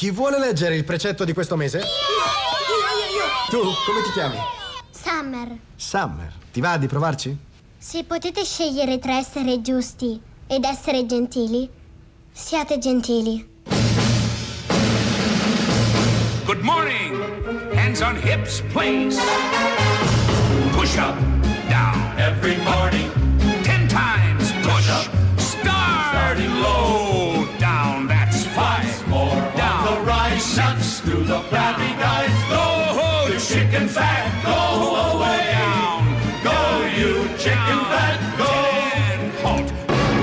Chi vuole leggere il precetto di questo mese? Io, io, io, Tu, come ti chiami? Summer. Summer. Ti va di provarci? Se potete scegliere tra essere giusti ed essere gentili, siate gentili. Good morning. Hands on hips, please. Push up, down. Every morning. The flabby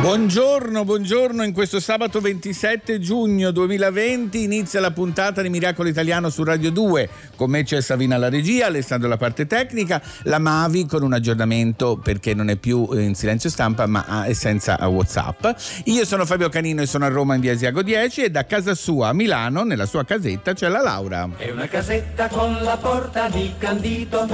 Buongiorno, buongiorno. In questo sabato 27 giugno 2020 inizia la puntata di Miracolo Italiano su Radio 2. Con me c'è Savina alla regia, Alessandro la parte tecnica, la Mavi con un aggiornamento perché non è più in silenzio stampa ma è senza WhatsApp. Io sono Fabio Canino e sono a Roma in via Asiago 10 e da casa sua a Milano, nella sua casetta, c'è la Laura. È una casetta con la porta di candito.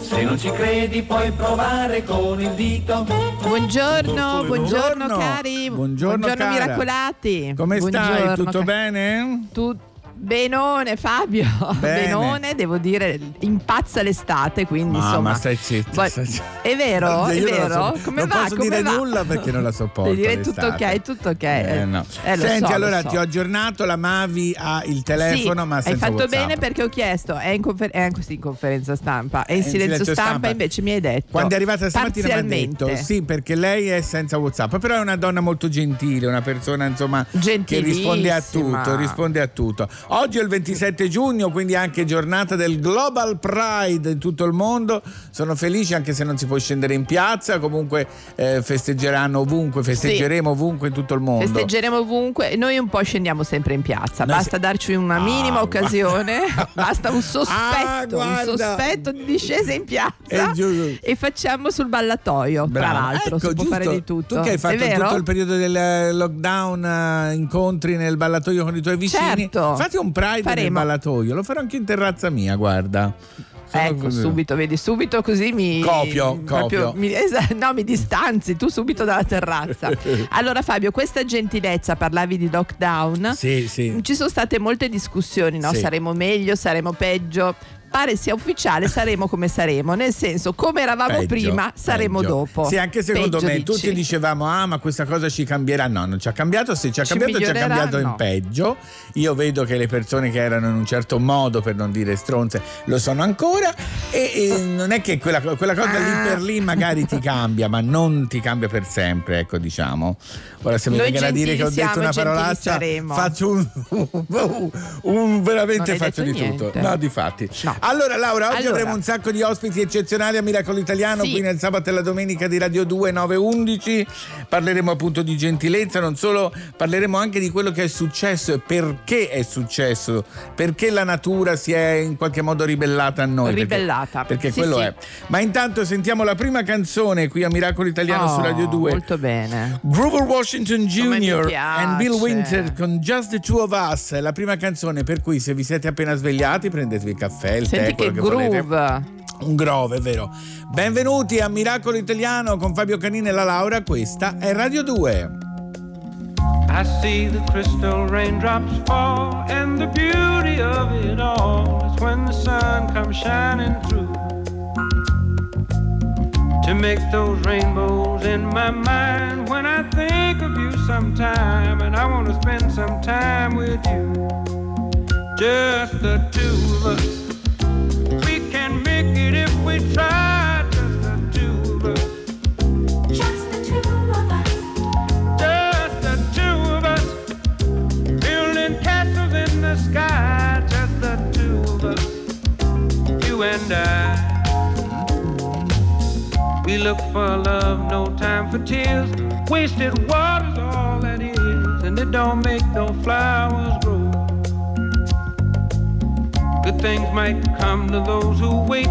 Se non ci credi puoi provare con il dito. Buongiorno, buongiorno, Buongiorno. cari. Buongiorno, cara. miracolati. Come stai? Buongiorno, Tutto ca- bene? Tu- Benone Fabio, Bene. benone, devo dire, impazza l'estate, quindi Mamma, insomma. stai zitto. Poi- stai zitto. È vero, è vero. so- Come non va? posso Come dire va? nulla perché non la sopporto. Devi dire tutto ok, tutto ok. Eh, no. Eh, Senti, so, lo allora so. ti ho aggiornato, la Mavi ha il telefono, sì, ma hai senza fatto WhatsApp. bene perché ho chiesto, è in, confer- è in conferenza stampa, è in È in silenzio, silenzio stampa, stampa. invece mi hai detto. Quando è arrivata stamattina mi ha detto sì, perché lei è senza WhatsApp, però è una donna molto gentile, una persona insomma che risponde a tutto, risponde a tutto. Oggi è il 27 giugno, quindi anche giornata del Global Pride in tutto il mondo. Sono felice anche se non si può scendere in piazza, comunque eh, festeggeranno ovunque, festeggeremo ovunque in tutto il mondo. Festeggeremo ovunque, noi un po' scendiamo sempre in piazza, Noi basta se- darci una minima Ah, occasione, basta un Ah, sospetto, un guarda. sospetto di discesa in piazza giusto. e facciamo sul ballatoio, tra Brava. l'altro, Ecco, si può giusto. fare di tutto. Tu che hai fatto tutto il periodo del eh, lockdown, eh, incontri nel ballatoio con i tuoi vicini. Certo. Fatti un pride nel Faremo. ballatoio, lo farò anche in terrazza mia, guarda. Sono Ecco, così. subito, vedi, subito così mi... Copio, proprio copio. mi- no, mi distanzi, tu subito dalla terrazza. Allora Fabio, questa gentilezza, parlavi di lockdown, Sì, sì. ci sono state molte discussioni, no? Sì. Saremo meglio, saremo peggio. Pare sia ufficiale, saremo come saremo, nel senso come eravamo Peggio, prima, saremo peggio. dopo. Sì, anche secondo Peggio, me dici? tutti dicevamo "Ah, ma questa cosa ci cambierà". No, non ci ha cambiato, se ci ha cambiato ci ha cambiato in No. peggio. Io vedo che le persone che erano in un certo modo, per non dire stronze, lo sono ancora e, e non è che quella, quella cosa lì Ah. per lì magari ti cambia, ma non ti cambia per sempre, ecco, diciamo. Ora se mi viene a dire che ho detto una parolaccia, saremo. faccio un, un- veramente Non hai faccio di detto tutto. niente. No, di fatti. No. Allora Laura, oggi Allora. avremo un sacco di ospiti eccezionali a Miracolo Italiano Sì. qui nel sabato e la domenica di Radio 2 911. Parleremo appunto di gentilezza, non solo, parleremo anche di quello che è successo e perché è successo, perché la natura si è in qualche modo ribellata a noi. perché- Ribellata. Perché, Sì, quello sì. è. Ma intanto sentiamo la prima canzone qui a Miracolo Italiano su Oh, Radio 2. Molto bene. Grover Washington Jr. and Bill Winter con Just the Two of Us, è la prima canzone per cui se vi siete appena svegliati prendetevi il caffè, il Senti che che volete. groove. Un grove, è vero. Benvenuti a Miracolo Italiano con Fabio Canini e la Laura, questa è Radio 2. I see the crystal raindrops fall, and the beauty of it all is when the sun comes shining through. To make those rainbows in my mind when I think of you sometime, and I want to spend some time with you. Just the two of us. Things might come to those who wait,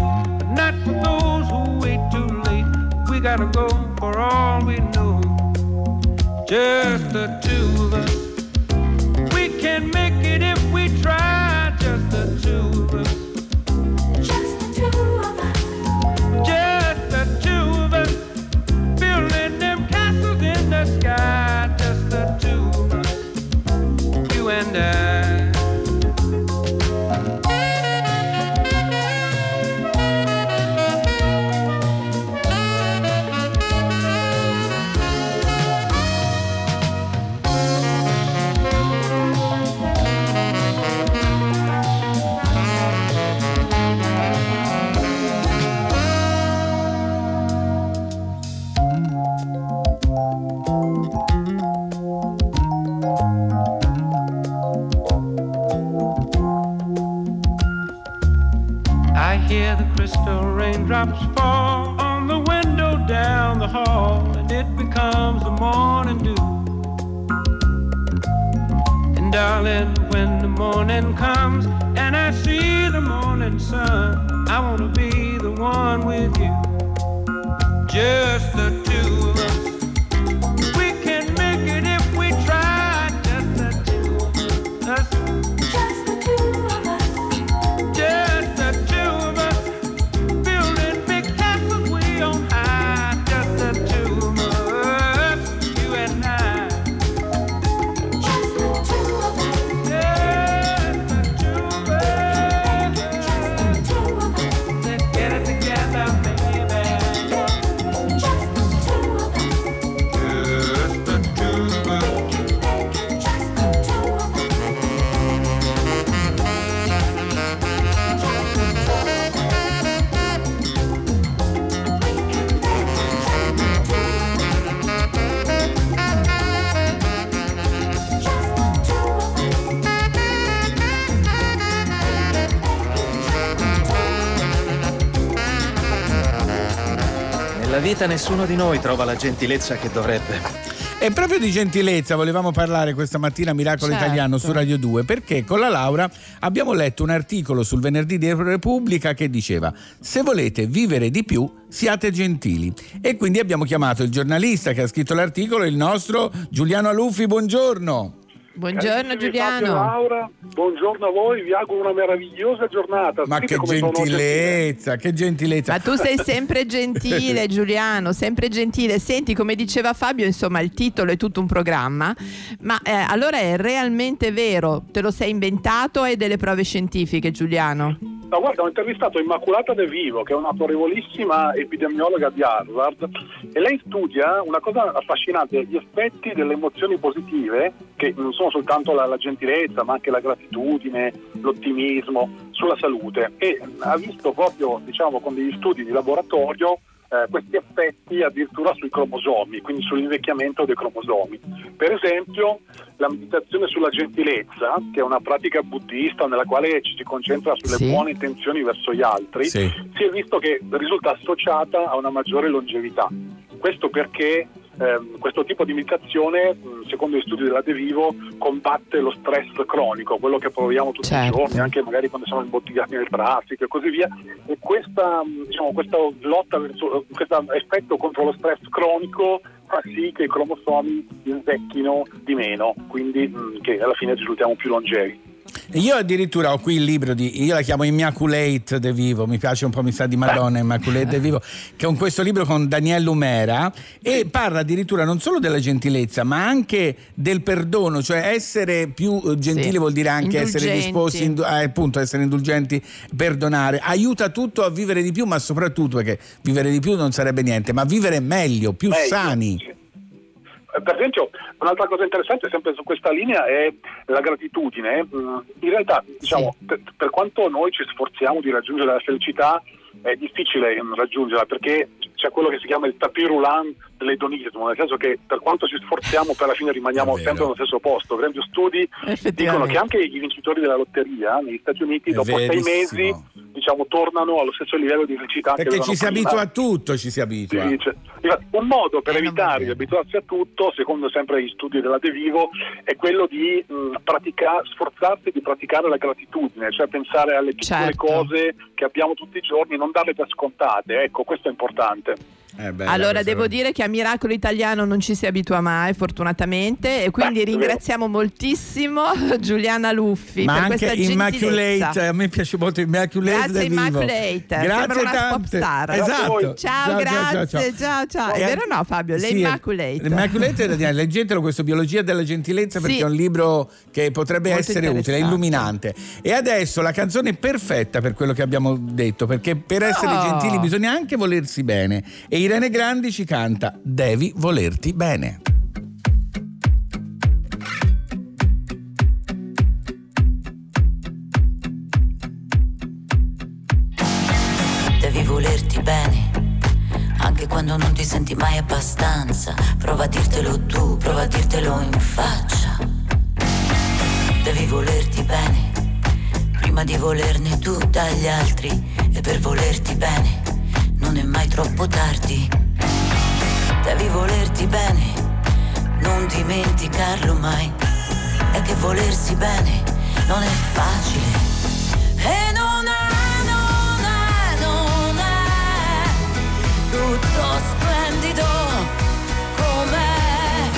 not for those who wait too late. We gotta go for all we know just the two of us. We can make it if we try, just the two of us. Just the two of us. Just the two of us. Building them castles in the sky, morning comes and I see the morning sun, I wanna be the one with you. Vita nessuno di noi trova la gentilezza che dovrebbe. E proprio di gentilezza volevamo parlare questa mattina a Miracolo Certo. Italiano su Radio 2 perché con la Laura abbiamo letto un articolo sul venerdì di Repubblica che diceva se volete vivere di più siate gentili e quindi abbiamo chiamato il giornalista che ha scritto l'articolo il nostro Giuliano Aluffi buongiorno Buongiorno e Giuliano. Laura, buongiorno a voi, vi auguro una meravigliosa giornata. ma Sentite che come sono gentile. gentilezza che gentilezza Ma tu sei sempre gentile Giuliano, sempre gentile. Senti, come diceva Fabio, insomma il titolo è tutto un programma, ma eh, allora è realmente vero? Te lo sei inventato o hai delle prove scientifiche Giuliano? No, guarda, ho intervistato Immacolata De Vivo, che è un'autorevolissima epidemiologa di Harvard, e lei studia una cosa affascinante, gli effetti delle emozioni positive, che non sono soltanto la, la gentilezza, ma anche la gratitudine, l'ottimismo, sulla salute. E ha visto proprio, diciamo, con degli studi di laboratorio eh, questi effetti addirittura sui cromosomi, quindi sull'invecchiamento dei cromosomi. Per esempio, la meditazione sulla gentilezza, che è una pratica buddista nella quale ci si concentra sulle Sì. buone intenzioni verso gli altri, Sì. si è visto che risulta associata a una maggiore longevità. Questo perché ehm, questo tipo di meditazione, mh, secondo gli studi della De Vivo, combatte lo stress cronico, quello che proviamo tutti Certo. i giorni, anche magari quando siamo imbottigliati nel traffico e così via. E questa, mh, diciamo, questa lotta verso questo effetto contro lo stress cronico fa sì che i cromosomi invecchino di meno, quindi mh, che alla fine risultiamo più longevi. Io addirittura ho qui il libro di, io la chiamo Immaculate de Vivo, mi piace un po', mi sa di Madonna Immaculate de Vivo, che è questo libro con Daniel Lumera e parla addirittura non solo della gentilezza ma anche del perdono, cioè essere più eh, gentili Sì. vuol dire anche essere Indulgenti. disposti, indu- eh, appunto essere indulgenti, perdonare, aiuta tutto a vivere di più ma soprattutto perché vivere di più non sarebbe niente, ma vivere meglio, più Meglio, sani. Sì. Eh, Per esempio, un'altra cosa interessante, sempre su questa linea, è la gratitudine. Mm, In realtà, diciamo, per, per quanto noi ci sforziamo di raggiungere la felicità, è difficile mm, raggiungerla perché c'è quello che si chiama il tapis roulant dell'edonismo, nel senso che per quanto ci sforziamo, per alla fine rimaniamo sempre allo stesso posto. Per esempio, studi dicono che anche i vincitori della lotteria negli Stati Uniti, È dopo sei mesi, diciamo, tornano allo stesso livello di felicità che Perché ci si abitua a tutto, ci si abitua. dice. Infatti, Un modo per Eh, evitare di abituarsi a tutto, secondo sempre gli studi della De Vivo, è quello di mh, pratica- sforzarsi di praticare la gratitudine, cioè pensare alle piccole Certo. cose che abbiamo tutti i giorni e non darle per scontate. Ecco, questo è importante. Пожалуйста. Eh, bella Allora devo dire che a Miracolo Italiano non ci si abitua mai, fortunatamente, e quindi Beh, è vero. ringraziamo moltissimo Giuliana Luffi ma per anche questa gentilezza. Immaculate a me piace molto Immaculate Grazie. Immaculate. Sembra grazie una pop star. Esatto voi. Ciao, grazie, ciao, ciao. È E- vero o no Fabio? Le Sì, Immaculate. Immaculate è leggetelo questo Biologia della gentilezza perché Sì. è un libro che potrebbe Molto essere utile, è illuminante e adesso la canzone perfetta per quello che abbiamo detto perché per essere Oh. gentili bisogna anche volersi bene e Irene Grandi ci canta Devi volerti bene Devi volerti bene, anche quando non ti senti mai abbastanza. Prova a dirtelo tu, prova a dirtelo in faccia. Devi volerti bene, prima ma di volerne tu dagli altri e per volerti bene non è mai troppo tardi. Devi volerti bene, non dimenticarlo mai. È che volersi bene non è facile. E non è, non è, non è tutto splendido com'è.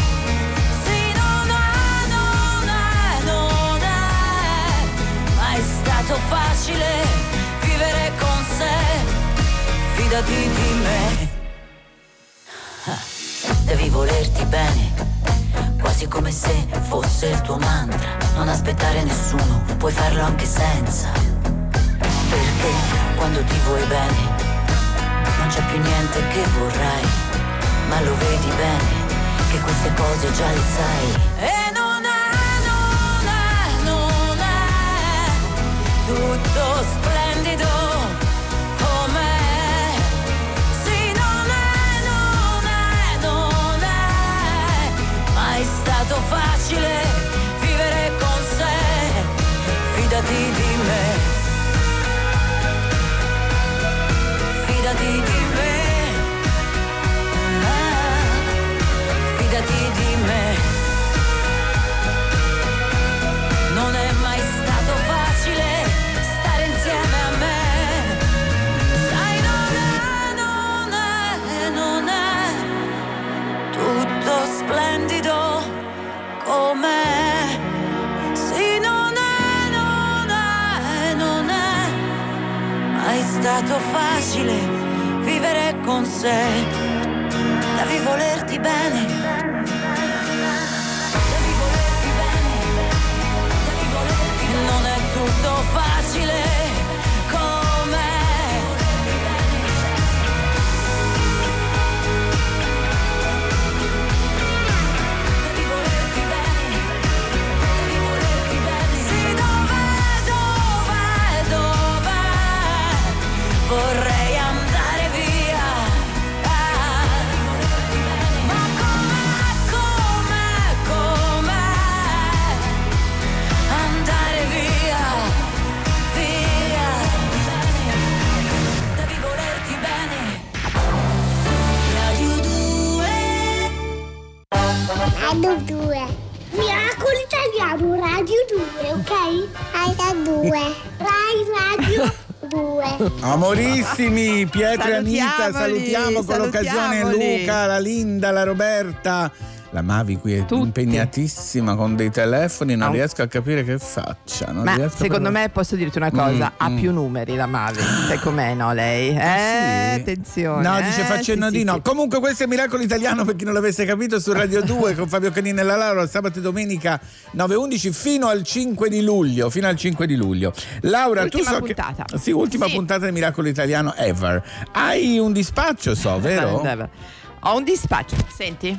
Sì, non è, non è, non è mai stato facile. Fidati di me. Ah, Devi volerti bene, quasi come se fosse il tuo mantra. Non aspettare nessuno, puoi farlo anche senza. Perché quando ti vuoi bene, non c'è più niente che vorrai, ma lo vedi bene, che queste cose già le sai. E non è, non è, non è tutto splendido con sé. Devi volerti bene. Radio 2. Miracolo Italiano, Radio 2, ok? Radio 2. Rai Radio 2. Amorissimi, Pietro e Anita, salutiamo con l'occasione. Luca, la Linda, la Roberta. La Mavi qui è Tutti. impegnatissima con dei telefoni, non Ah. riesco a capire che faccia. Ma secondo proprio- me posso dirti una cosa, Mm, ha mm. più numeri la Mavi, sai com'è no lei? Eh, sì? attenzione. No, eh, dice facendo sì, di sì, no. Comunque questo è Miracolo Italiano per chi non l'avesse capito su Radio 2 con Fabio Canini e la Laura sabato e domenica 9.11 fino al 5 di luglio. Fino al 5 di luglio. Laura, tu Ultima so puntata. che... Sì, ultima puntata di Miracolo Italiano ever. Hai un dispaccio, so, vero? Ho un dispaccio, senti?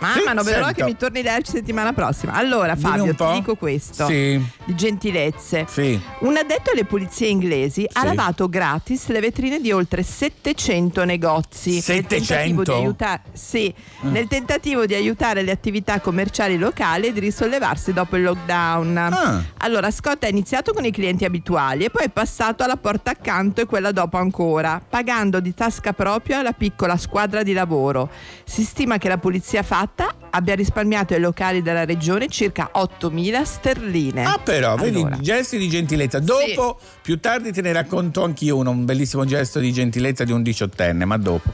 Mamma, Sì, non sento. che mi torni la settimana prossima. Allora, Fabio, ti dico questo: Sì. di gentilezze. Sì. Un addetto alle pulizie inglesi ha Sì. lavato gratis le vetrine di oltre 700 negozi. Nel 700? tentativo di aiutare, sì, Mm. nel tentativo di aiutare le attività commerciali locali e di risollevarsi dopo il lockdown. Ah. Allora, Scott ha iniziato con i clienti abituali e poi è passato alla porta accanto e quella dopo ancora, pagando di tasca propria la piccola squadra di lavoro. Si stima che la pulizia fatta 爸爸。Abbia risparmiato ai locali della regione circa 8.000 sterline. Ah, però, Allora. vedi, gesti di gentilezza. Dopo, più tardi te ne racconto anch'io uno, un bellissimo gesto di gentilezza di un diciottenne, ma dopo.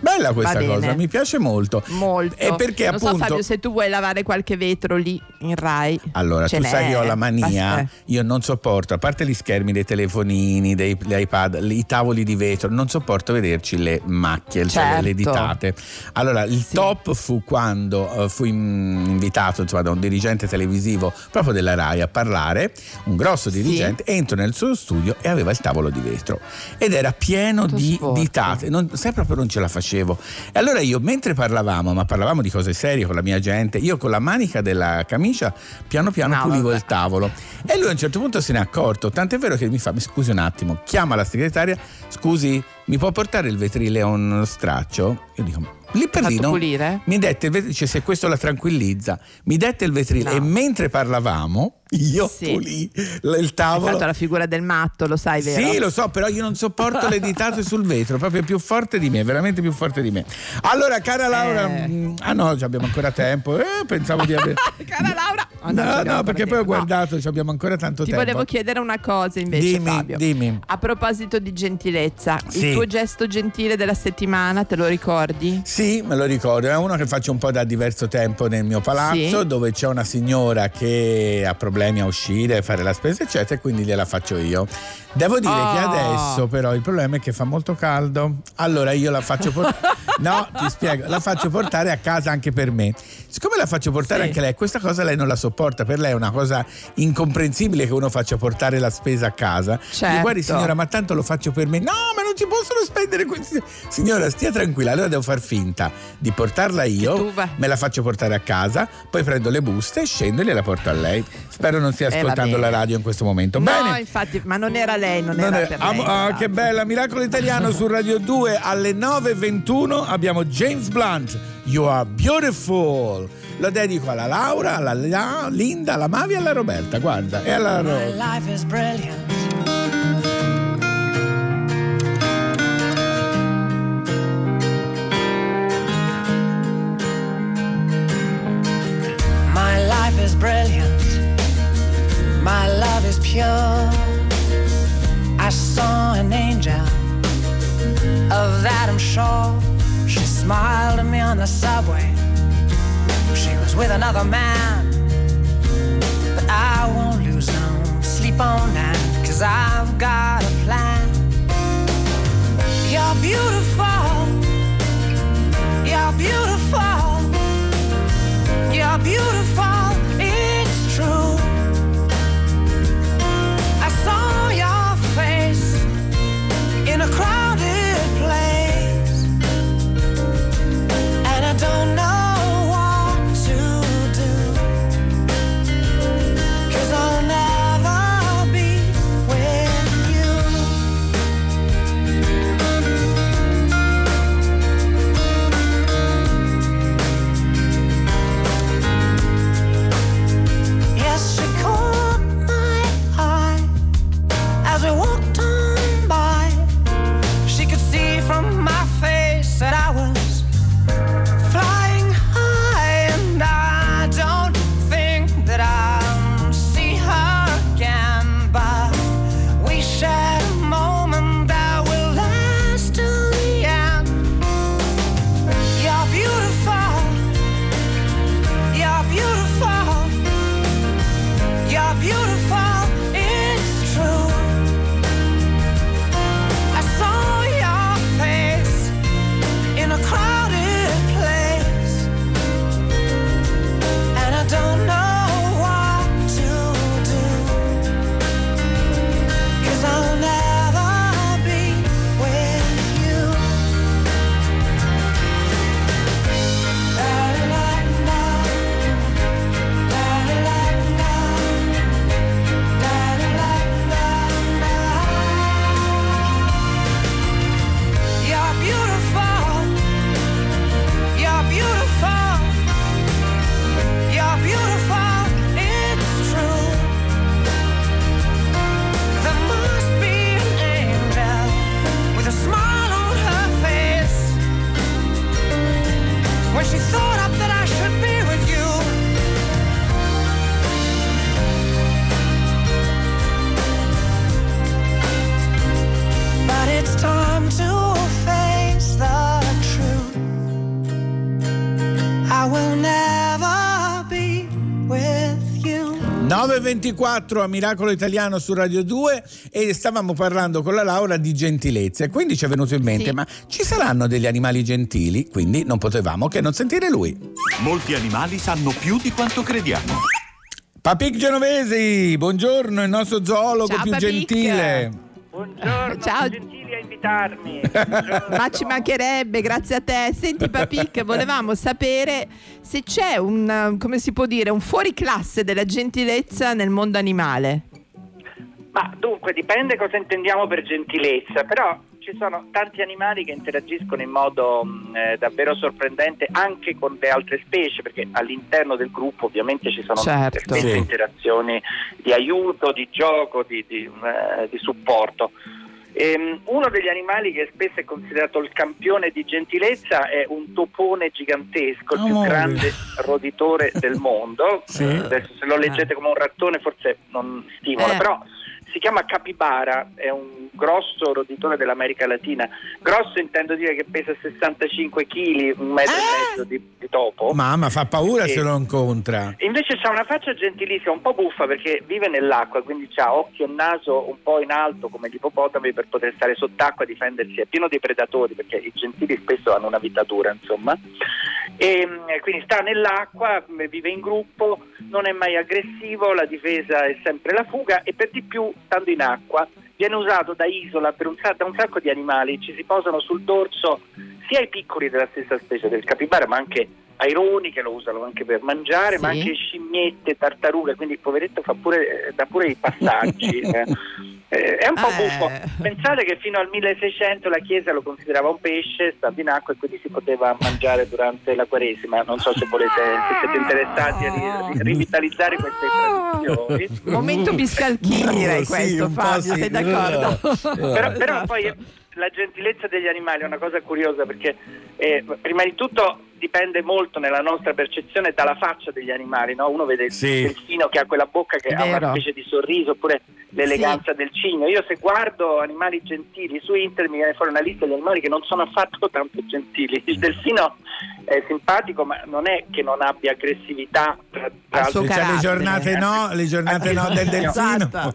Bella questa cosa, mi piace molto. Molto. E perché non appunto... so Fabio se tu vuoi lavare qualche vetro lì in Rai. Allora, tu sai che ho la mania, basta- io non sopporto, a parte gli schermi dei telefonini, dei, degli iPad, i tavoli di vetro, non sopporto vederci le macchie, cioè le- Certo. le ditate. Allora, il Sì. top fu quando eh, fui invitato insomma, da un dirigente televisivo proprio della RAI a parlare, un grosso Sì. dirigente, entro nel suo studio e aveva il tavolo di vetro ed era pieno Tutto di sporco. ditate, non, sai proprio non ce la facevo. E allora io mentre parlavamo, ma parlavamo di cose serie con la mia gente, io con la manica della camicia piano piano No, pulivo vabbè. il tavolo e lui a un certo punto se n'è accorto, tant'è vero che mi fa, mi scusi un attimo, chiama la segretaria, scusi, mi può portare il vetrile a uno straccio? Io dico, lì per lì mi dette il vetrile, dice, se questo la tranquillizza, mi dette il vetrile No. e mentre parlavamo Io Sì. pulì l- il Hai tavolo. fatto la figura del matto, lo sai, vero? Sì, lo so, però io non sopporto le ditate sul vetro, proprio più forte di me, veramente più forte di me. Allora, cara Laura, Eh. mm, ah no, abbiamo ancora tempo. Eh, pensavo di avere Cara Laura. Oh, No, abbiamo no, perché poi ho guardato, ci abbiamo ancora tanto Ti tempo. volevo chiedere una cosa invece, Dimmi, Fabio. dimmi. A proposito di gentilezza, Sì. il tuo gesto gentile della settimana, te lo ricordi? Sì, me lo ricordo, è uno che faccio un po' da diverso tempo nel mio palazzo, Sì. dove c'è una signora che ha problemi a uscire, a fare la spesa, eccetera, e quindi gliela faccio io. Devo dire Oh. che adesso però il problema è che fa molto caldo. Allora io la faccio portare. no, ti spiego, la faccio portare a casa anche per me. Siccome la faccio portare Sì. anche lei, questa cosa lei non la sopporta, per lei è una cosa incomprensibile che uno faccia portare la spesa a casa. Certo. Guardi signora, ma tanto lo faccio per me. No, ma non ci possono spendere questi. Signora, stia tranquilla, allora devo far finta di portarla io, me la faccio portare a casa, poi prendo le buste, scendo e gliela porto a lei. Spero non stia Eh, ascoltando bene. la radio in questo momento. No, Bene. infatti, ma non era lei, non, Non era per ah, lei. ah, esatto. che bella, Miracolo Italiano su Radio 2 alle 9.21 abbiamo James Blunt, You Are Beautiful. Lo dedico alla Laura, alla La- Linda, alla Mavi e alla Roberta, guarda, e alla My Ro- life is brilliant. My life is brilliant. My love is pure. I saw an angel. Of that I'm sure. She smiled at me on the subway. She was with another man. But I won't lose no sleep on that, cause I've got a plan. You're beautiful. 9.24 a Miracolo Italiano su Radio 2 e stavamo parlando con la Laura di gentilezza e quindi ci è venuto in mente Sì. ma ci saranno degli animali gentili? Quindi non potevamo che non sentire lui. Molti animali sanno più di quanto crediamo. Papic Genovesi, buongiorno, il nostro zoologo Ciao, più Papic. gentile. Buongiorno, Ciao. gentili a invitarmi. Ma ci mancherebbe, grazie a te. Senti Papic, volevamo sapere se c'è un, come si può dire, un fuoriclasse della gentilezza nel mondo animale. Ma dunque dipende cosa intendiamo per gentilezza, però ci sono tanti animali che interagiscono in modo mh, eh, davvero sorprendente anche con le altre specie, perché all'interno del gruppo ovviamente ci sono Certo. Sì. interazioni di aiuto, di gioco, di, di, eh, di supporto. Ehm, uno degli animali che spesso è considerato il campione di gentilezza è un topone gigantesco, il più Amore. grande roditore del mondo. Sì. Eh, adesso se lo leggete come un rattone forse non stimola, Eh. però si chiama capibara, è un grosso roditore dell'America Latina. Grosso intendo dire che pesa 65 kg, un metro Eh? e mezzo di, di topo. Mamma, fa paura Sì. se lo incontra. Invece c'ha una faccia gentilissima, un po' buffa perché vive nell'acqua, quindi ha occhio e naso un po' in alto come gli ippopotami per poter stare sott'acqua e difendersi. È pieno di predatori perché i gentili spesso hanno una vita dura, insomma. E, mm, quindi sta nell'acqua, m- vive in gruppo, non è mai aggressivo, la difesa è sempre la fuga e per di più, stando in acqua, viene usato da isola per un, da un sacco di animali, ci si posano sul dorso sia i piccoli della stessa specie del capibara, ma anche aironi che lo usano anche per mangiare, ma Sì. anche scimmiette, tartarughe, quindi il poveretto fa pure, eh, dà pure i passaggi. eh. Eh, è un po' Eh. buffo. Pensate che fino al 1600 la Chiesa lo considerava un pesce, stando in acqua e quindi si poteva mangiare durante la Quaresima. Non so se volete, se siete interessati a ri- ri- rivitalizzare queste tradizioni. Momento biscalchini direi Sì, questo Fabio, sì. sei d'accordo? Però, però Esatto. poi la gentilezza degli animali è una cosa curiosa perché eh, prima di tutto dipende molto nella nostra percezione dalla faccia degli animali, no? uno vede il Sì. delfino che ha quella bocca che ha Vero. una specie di sorriso oppure l'eleganza del cigno. Io se guardo animali gentili su internet mi viene fuori una lista di animali che non sono affatto tanto gentili. Il delfino è simpatico ma non è che non abbia aggressività tra, tra Al suo altri- Cioè, le giornate no, le giornate no del delfino. Esatto.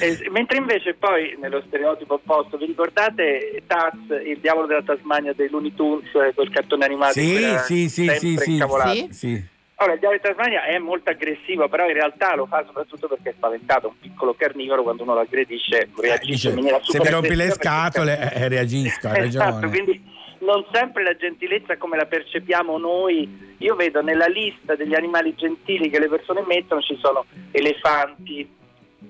Eh, mentre invece poi nello stereotipo opposto vi ricordate Taz, il diavolo della Tasmania dei Looney Tunes, eh, quel cartone animato in cui Sì, sì, sì, sì, sì. Sì. Sì. Allora, il diavolo di Tasmania è molto aggressivo, però in realtà lo fa soprattutto perché è spaventato, un piccolo carnivoro quando uno lo aggredisce reagisce Dice, in maniera se super mi rompi le aggressiva perché- scatole eh, eh, reagisco, ha Esatto, ragione. quindi non sempre la gentilezza come la percepiamo noi. Io vedo nella lista degli animali gentili che le persone mettono ci sono elefanti,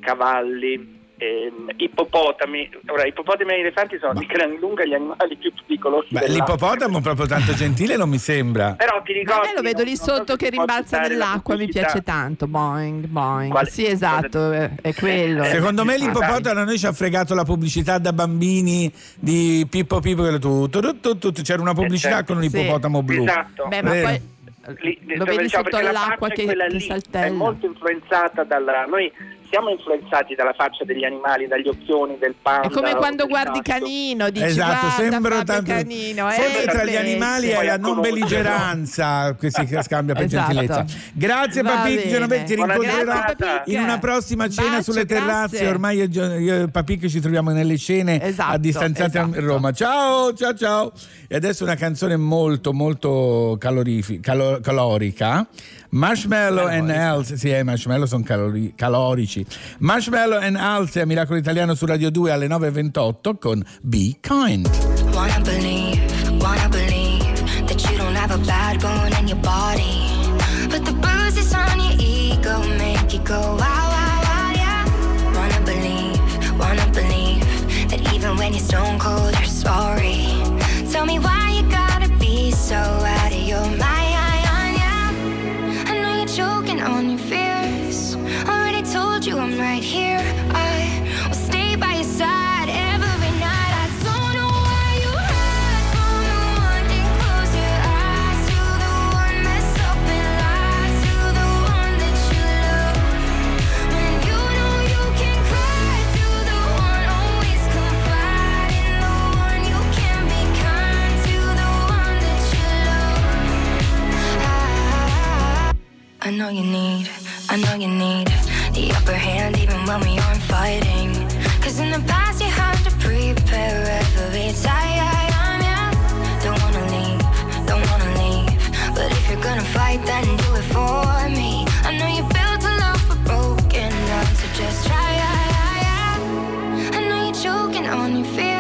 cavalli, ehm, ippopotami. Ora, ippopotami e elefanti sono di gran lunga gli animali più pericolosi. Beh, l'ippopotamo proprio tanto gentile non mi sembra. Però ti Ma me lo vedo lì so sotto se che rimbalza nell'acqua, mi piace tanto. Boing, boing. Quale- Sì, esatto, è, è quello. Secondo me Eh, l'ippopotamo a noi ci ha fregato la pubblicità da bambini di Pippo Pippo tu, tu, tu, c'era una pubblicità certo. con un Sì. ippopotamo blu. Esatto. Beh, ma poi Lì- lo vedi diciamo, sotto l'acqua che, che lì, saltella. è molto influenzata dalla noi siamo influenzati dalla faccia degli animali dagli occhioni del panda È come quando guardi gatto. Canino, dici Esatto, Fabio tanto. Canino. eh, Forse tra gli animali è la a non belligeranza che si scambia per Esatto. gentilezza. Grazie Va Papì, bene. Genovese, ti Buona rincontrerò in una prossima cena Bacio, sulle terrazze. grazie. Ormai io, e Papì che ci troviamo nelle scene Esatto, a distanziate a esatto. Roma. Ciao, ciao, ciao. E adesso una canzone molto, molto calorifi- calo- calorica. Marshmallow and Else, sì, eh, marshmallow sono calori- calorici. Marshmallow and Else a Miracolo Italiano su Radio 2 alle 9.28 con Be Kind. Wanna believe, wanna believe that you don't have a bad bone in your body. But the bruises on your ego make you go wow, wow, wow, yeah. Wanna believe, wanna believe that even when you're stone cold, I, I know you need, I know you need the upper hand even when we aren't fighting. Cause in the past you had to prepare every time. Yeah. Don't wanna leave, don't wanna leave. But if you're gonna fight, then do it for me. I know you built a love but broken down, so just try. I know you're choking on your fears.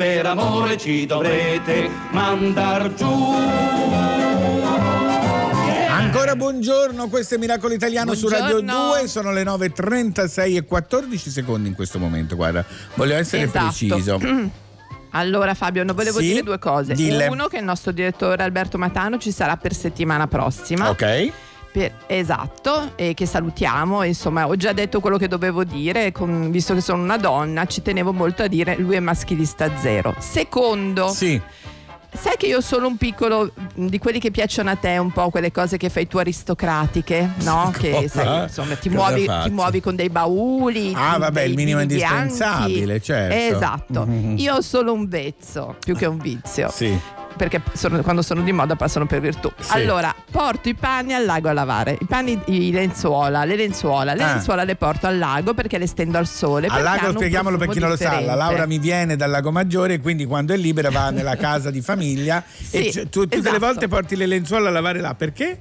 Per amore ci dovrete mandar giù. Ancora buongiorno, questo è Miracolo Italiano su Radio Buongiorno. 2, sono le 9.36 e 14 secondi in questo momento, guarda, voglio essere Esatto. preciso. Allora Fabio, no, volevo Sì? dire due cose. Dille. Uno, che il nostro direttore Alberto Matano ci sarà per settimana prossima. Ok? Per- esatto, e che salutiamo. Insomma, ho già detto quello che dovevo dire, con- visto che sono una donna, ci tenevo molto a dire lui è maschilista zero. Secondo, Sì. sai che io sono un piccolo di quelli che piacciono a te, un po' quelle cose che fai tu aristocratiche, no? Che sai, insomma, ti muovi, ti muovi con dei bauli. Ah, vabbè, il minimo bianchi. indispensabile, certo. Esatto. Io ho solo un vezzo, più che un vizio Sì. Perché sono- quando sono di moda passano per virtù. Sì. Allora, porto i panni al lago a lavare. I panni, i lenzuola, le lenzuola. Le Ah. lenzuola le porto al lago perché le stendo al sole. Al lago, spieghiamolo per chi non lo sa, la. Laura mi viene dal lago Maggiore e quindi quando è libera va nella casa di famiglia e Sì, c- tu tutte le esatto. volte porti le lenzuola a lavare là, perché?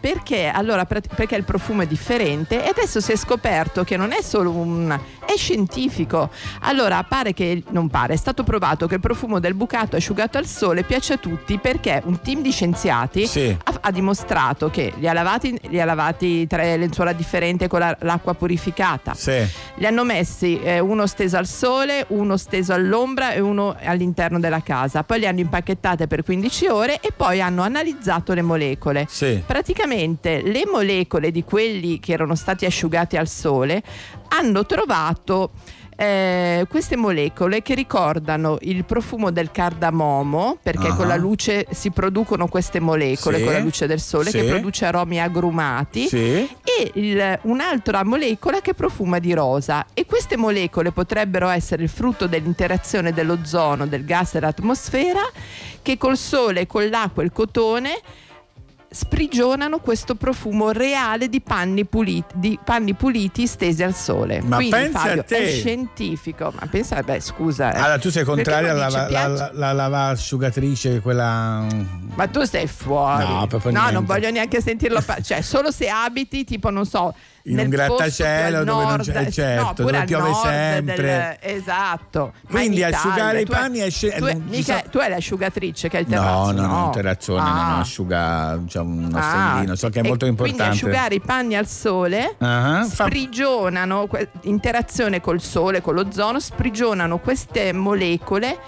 Perché? Allora, perché il profumo è differente e adesso si è scoperto che non è solo un... è scientifico. Allora, pare che, non pare, è stato provato che il profumo del bucato asciugato al sole piace a tutti perché un team di scienziati Sì. ha, ha dimostrato che li ha lavati, li ha lavati tre lenzuola differenti con la- l'acqua purificata. Sì. Li hanno messi eh, uno steso al sole, uno steso all'ombra e uno all'interno della casa. Poi li hanno impacchettate per 15 ore e poi hanno analizzato le molecole. Sì. Praticamente le molecole di quelli che erano stati asciugati al sole hanno trovato eh, queste molecole che ricordano il profumo del cardamomo, perché Ah. con la luce si producono queste molecole, Sì. con la luce del sole, Sì. che produce aromi agrumati Sì. e il- un'altra molecola che profuma di rosa e queste molecole potrebbero essere il frutto dell'interazione dell'ozono, del gas dell'atmosfera che col sole, con l'acqua e il cotone sprigionano questo profumo reale di panni puliti, di panni puliti stesi al sole. Ma Quindi pensa Fabio a te. è scientifico, ma pensa, beh scusa. eh. Allora tu sei contraria alla la, piace- la, la lavasciugatrice, quella... Ma tu stai fuori. No, No, non voglio neanche sentirlo. cioè, solo se abiti, tipo, non so. In un grattacielo dove non nord, c'è- eh, certo, no, dove piove sempre. del- esatto. Quindi in asciugare Italia, i panni è sce- Tu, non mica- so- tu hai l'asciugatrice che è il No, terrazzo. no, no, un terrazzone, non Ah. asciuga, c'è un Ah. stellino, so che è E molto importante. Quindi asciugare i panni al sole Ah, fa- sprigionano, interazione col sole, con l'ozono, sprigionano queste molecole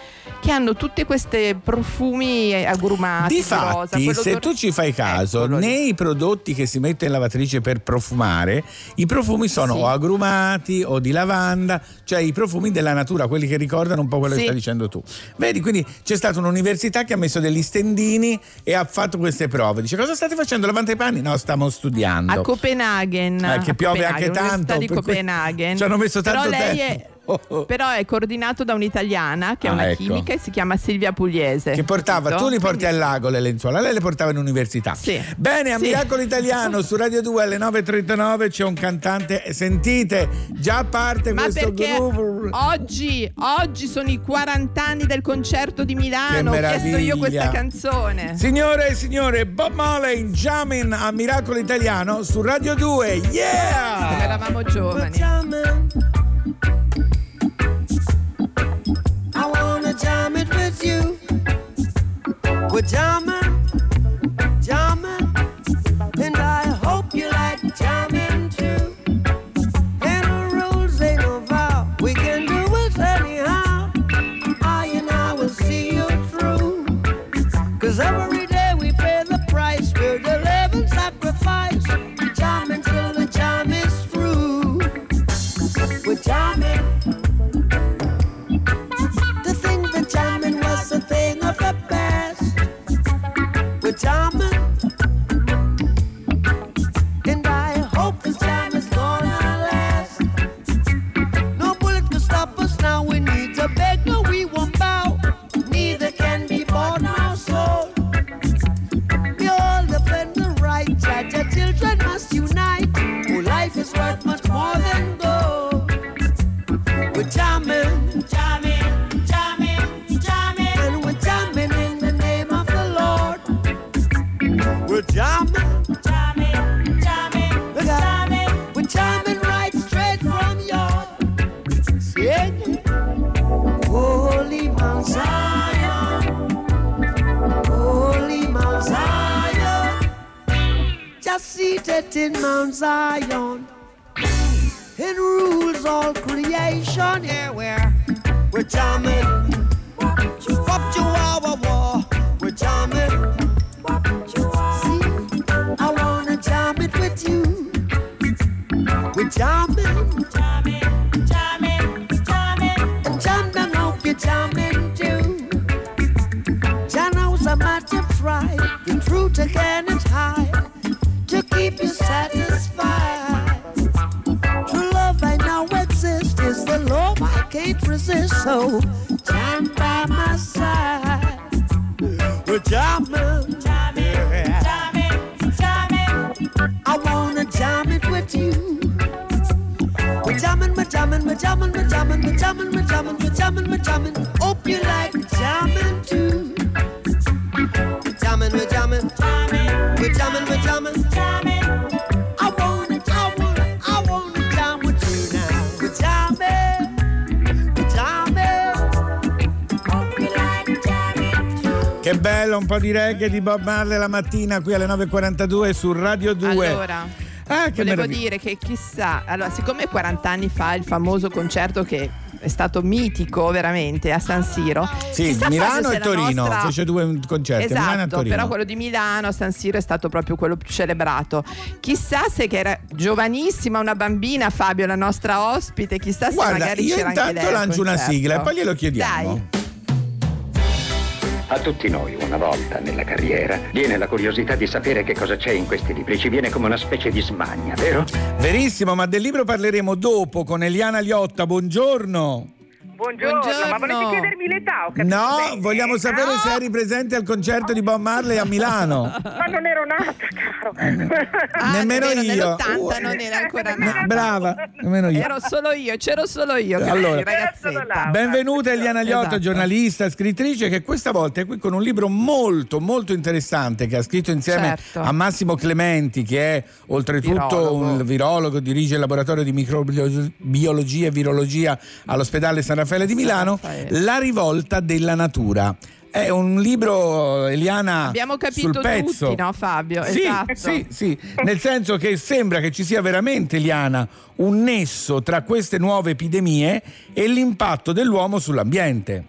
che hanno tutte queste profumi agrumati di, rosa. Difatti, se tu ci fai caso, Eccolo lì. nei prodotti che si mette in lavatrice per profumare, i profumi sono Sì. o agrumati o di lavanda, cioè i profumi della natura, quelli che ricordano un po' quello che Sì. stai dicendo tu. Vedi, quindi c'è stata un'università che ha messo degli stendini e ha fatto queste prove. Dice: Cosa state facendo? Lavate i panni? No, stiamo studiando. A Copenaghen, Eh, che a piove Copenaghen, anche tanto, di Copenaghen. ci hanno messo tanto però tempo. È, però è coordinato da un'italiana che è Ah, una ecco. chimica e si chiama Silvia Pugliese. Che portava, capito? tu li porti al lago le lenzuola, lei le portava in università. Sì. Bene, a Sì. Miracolo Italiano su Radio 2 alle 9.39 c'è un cantante, sentite, già parte Ma questo perché groove. oggi, oggi sono i 40 anni del concerto di Che Milano. Ho chiesto io questa canzone. Signore e signore, Bob Marley, Jamming a Miracolo Italiano su Radio 2, Come yeah! eravamo giovani. I wanna jam it with you. Jamming, jamming, seated in Mount Zion and rules all creation. Yeah, we're we're jamming. Wop chihuahua war. We're jamming. See, I wanna jam it with you. We're jamming. Jamming, jamming, jamming. And jam down, hope you're jamming too. Jah knows you've tried. The truth again So stand by my side. We're jamming, jamming, jamming, jamming. I wanna jam it with you. We're jamming, we're jamming, we're jamming, we're jamming, we're jamming, we're jamming, we're jamming, we're jamming. Hope you like jamming too. We're jamming, we're jamming. We're jamming, we're jamming. Bello, un po' di reggae di Bob Marley la mattina qui alle 9.42 su Radio 2. Allora, Ah, che volevo meraviglia. dire che chissà, allora, siccome 40 anni fa il famoso concerto che è stato mitico veramente a San Siro. Sì, Milano se e Torino, nostra- fece due concerti, a Milano e Esatto, Torino. però quello di Milano a San Siro è stato proprio quello più celebrato. Chissà se che era giovanissima una bambina Fabio, la nostra ospite, chissà se Guarda, magari io c'era anche lei. intanto lancio una sigla e poi glielo chiediamo. Dai. A tutti noi, una volta nella carriera, viene la curiosità di sapere che cosa c'è in questi libri. Ci viene come una specie di smania, vero? Verissimo, ma del libro parleremo dopo con Eliana Liotta. Buongiorno. Buongiorno, ma volete chiedermi l'età? Ho capito No, bene. vogliamo sapere No, se eri presente al concerto di Bob Marley a Milano. Ma non ero nata, caro. Nemmeno Ah, Nemmeno io. nell'80 non era ancora nata. Brava, nemmeno io. Ero solo io, c'ero solo io. Allora. Benvenuta Eliana Liotta, Esatto. giornalista, scrittrice che questa volta è qui con un libro molto molto interessante che ha scritto insieme Certo. a Massimo Clementi che è oltretutto Virologo. un virologo, dirige il laboratorio di microbiologia e virologia all'ospedale San Raffaele di Milano, La rivolta della natura. È un libro, Eliana, Abbiamo capito sul pezzo. tutti, no Fabio? Sì, esatto. sì, sì, nel senso che sembra che ci sia veramente, Eliana, un nesso tra queste nuove epidemie e l'impatto dell'uomo sull'ambiente.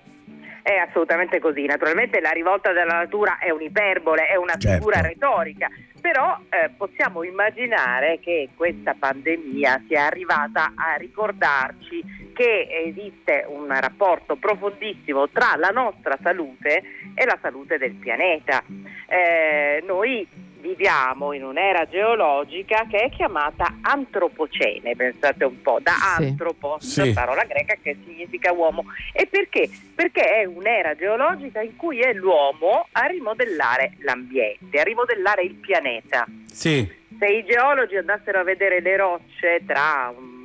È assolutamente così. Naturalmente la rivolta della natura è un'iperbole, è una Certo. figura retorica, però eh, possiamo immaginare che questa pandemia sia arrivata a ricordarci che esiste un rapporto profondissimo tra la nostra salute e la salute del pianeta. Eh, noi viviamo in un'era geologica che è chiamata antropocene, pensate un po', da Sì. antropos, Sì. parola greca che significa uomo. E perché? Perché è un'era geologica in cui è l'uomo a rimodellare l'ambiente, a rimodellare il pianeta. Sì. Se i geologi andassero a vedere le rocce tra un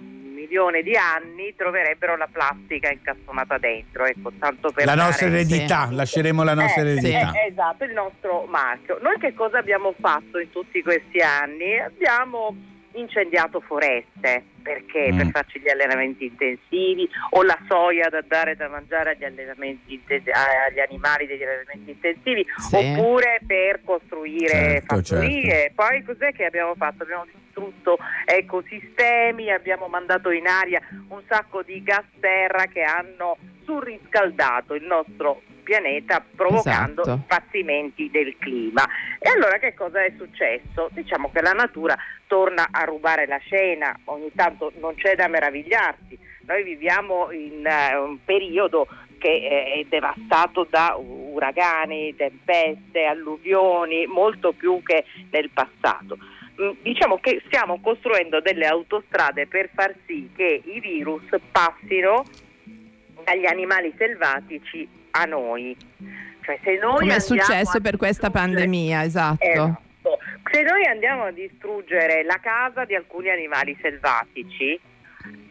milione di anni troverebbero la plastica incastonata dentro, ecco, tanto per La dare- nostra eredità, lasceremo la nostra eh, eredità. eh, esatto, il nostro marchio. Noi che cosa abbiamo fatto in tutti questi anni? Abbiamo incendiato foreste perché Mm. per farci gli allenamenti intensivi o la soia da dare da mangiare agli, agli animali degli allenamenti intensivi Sì. oppure per costruire Certo, fattorie poi cos'è che abbiamo fatto? abbiamo distrutto ecosistemi abbiamo mandato in aria un sacco di gas serra che hanno surriscaldato il nostro pianeta provocando Esatto. impazzimenti del clima. E allora che cosa è successo? Diciamo che la natura torna a rubare la scena, ogni tanto non c'è da meravigliarsi. Noi viviamo in eh, un periodo che eh, è devastato da uragani, tempeste, alluvioni, molto più che nel passato. Mm, Diciamo che stiamo costruendo delle autostrade per far sì che i virus passino dagli animali selvatici a noi. Cioè, Come è successo per questa pandemia, esatto. Esatto. Se noi andiamo a distruggere la casa di alcuni animali selvatici,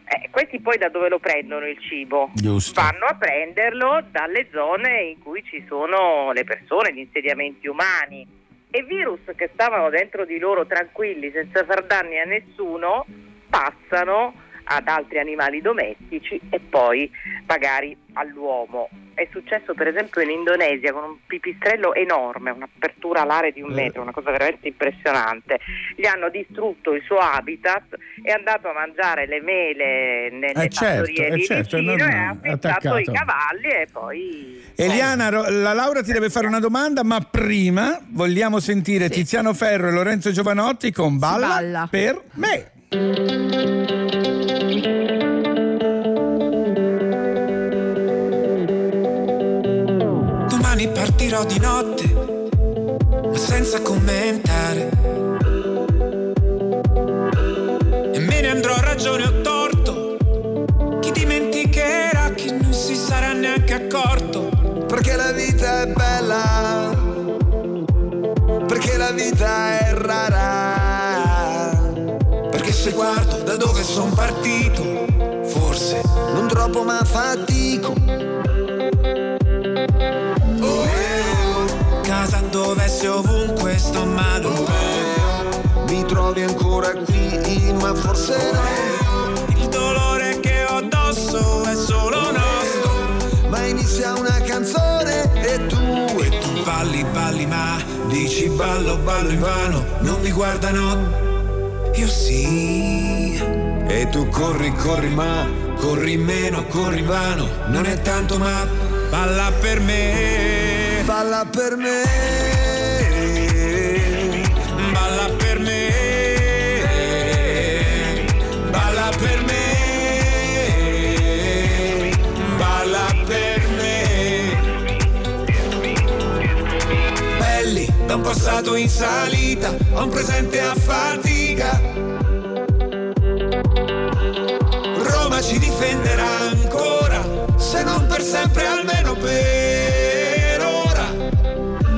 eh, questi poi da dove lo prendono il cibo? Giusto. Vanno a prenderlo dalle zone in cui ci sono le persone, gli insediamenti umani. E virus che stavano dentro di loro tranquilli, senza far danni a nessuno, passano ad altri animali domestici e poi magari all'uomo. è successo per esempio in Indonesia con un pipistrello enorme, un'apertura alare di un Eh. metro, una cosa veramente impressionante. Gli hanno distrutto il suo habitat, è andato a mangiare le mele nelle Eh, certo, eh, lì certo, vicino e ha affettato attaccato. i cavalli e poi... Eliana, la Laura ti deve fare una domanda, ma prima vogliamo sentire Tiziano Ferro e Lorenzo Giovanotti con Balla, balla. per me. Domani partirò di notte, ma senza commentare. E me ne andrò a ragione o torto. Chi dimenticherà, chi non si sarà neanche accorto. Perché la vita è bella, perché la vita è rara. Se guardo da dove sono partito, forse Non troppo ma fatico. casa dove sei ovunque sto male un po'. Mi trovi ancora qui, ma forse no. Il dolore che ho addosso è solo nostro. Ma inizia una canzone e tu, E tu balli, balli, ma dici ballo, ballo in vano. Non mi guardano, io sì. e tu corri, corri, ma Corri meno, corri vano. Non è tanto, ma balla per me. balla per me. Balla per me. Balla per me. Balla per me. Belli, da un passato in salita, a un presente a fatica. Roma ci difenderà ancora, se non per sempre almeno per ora.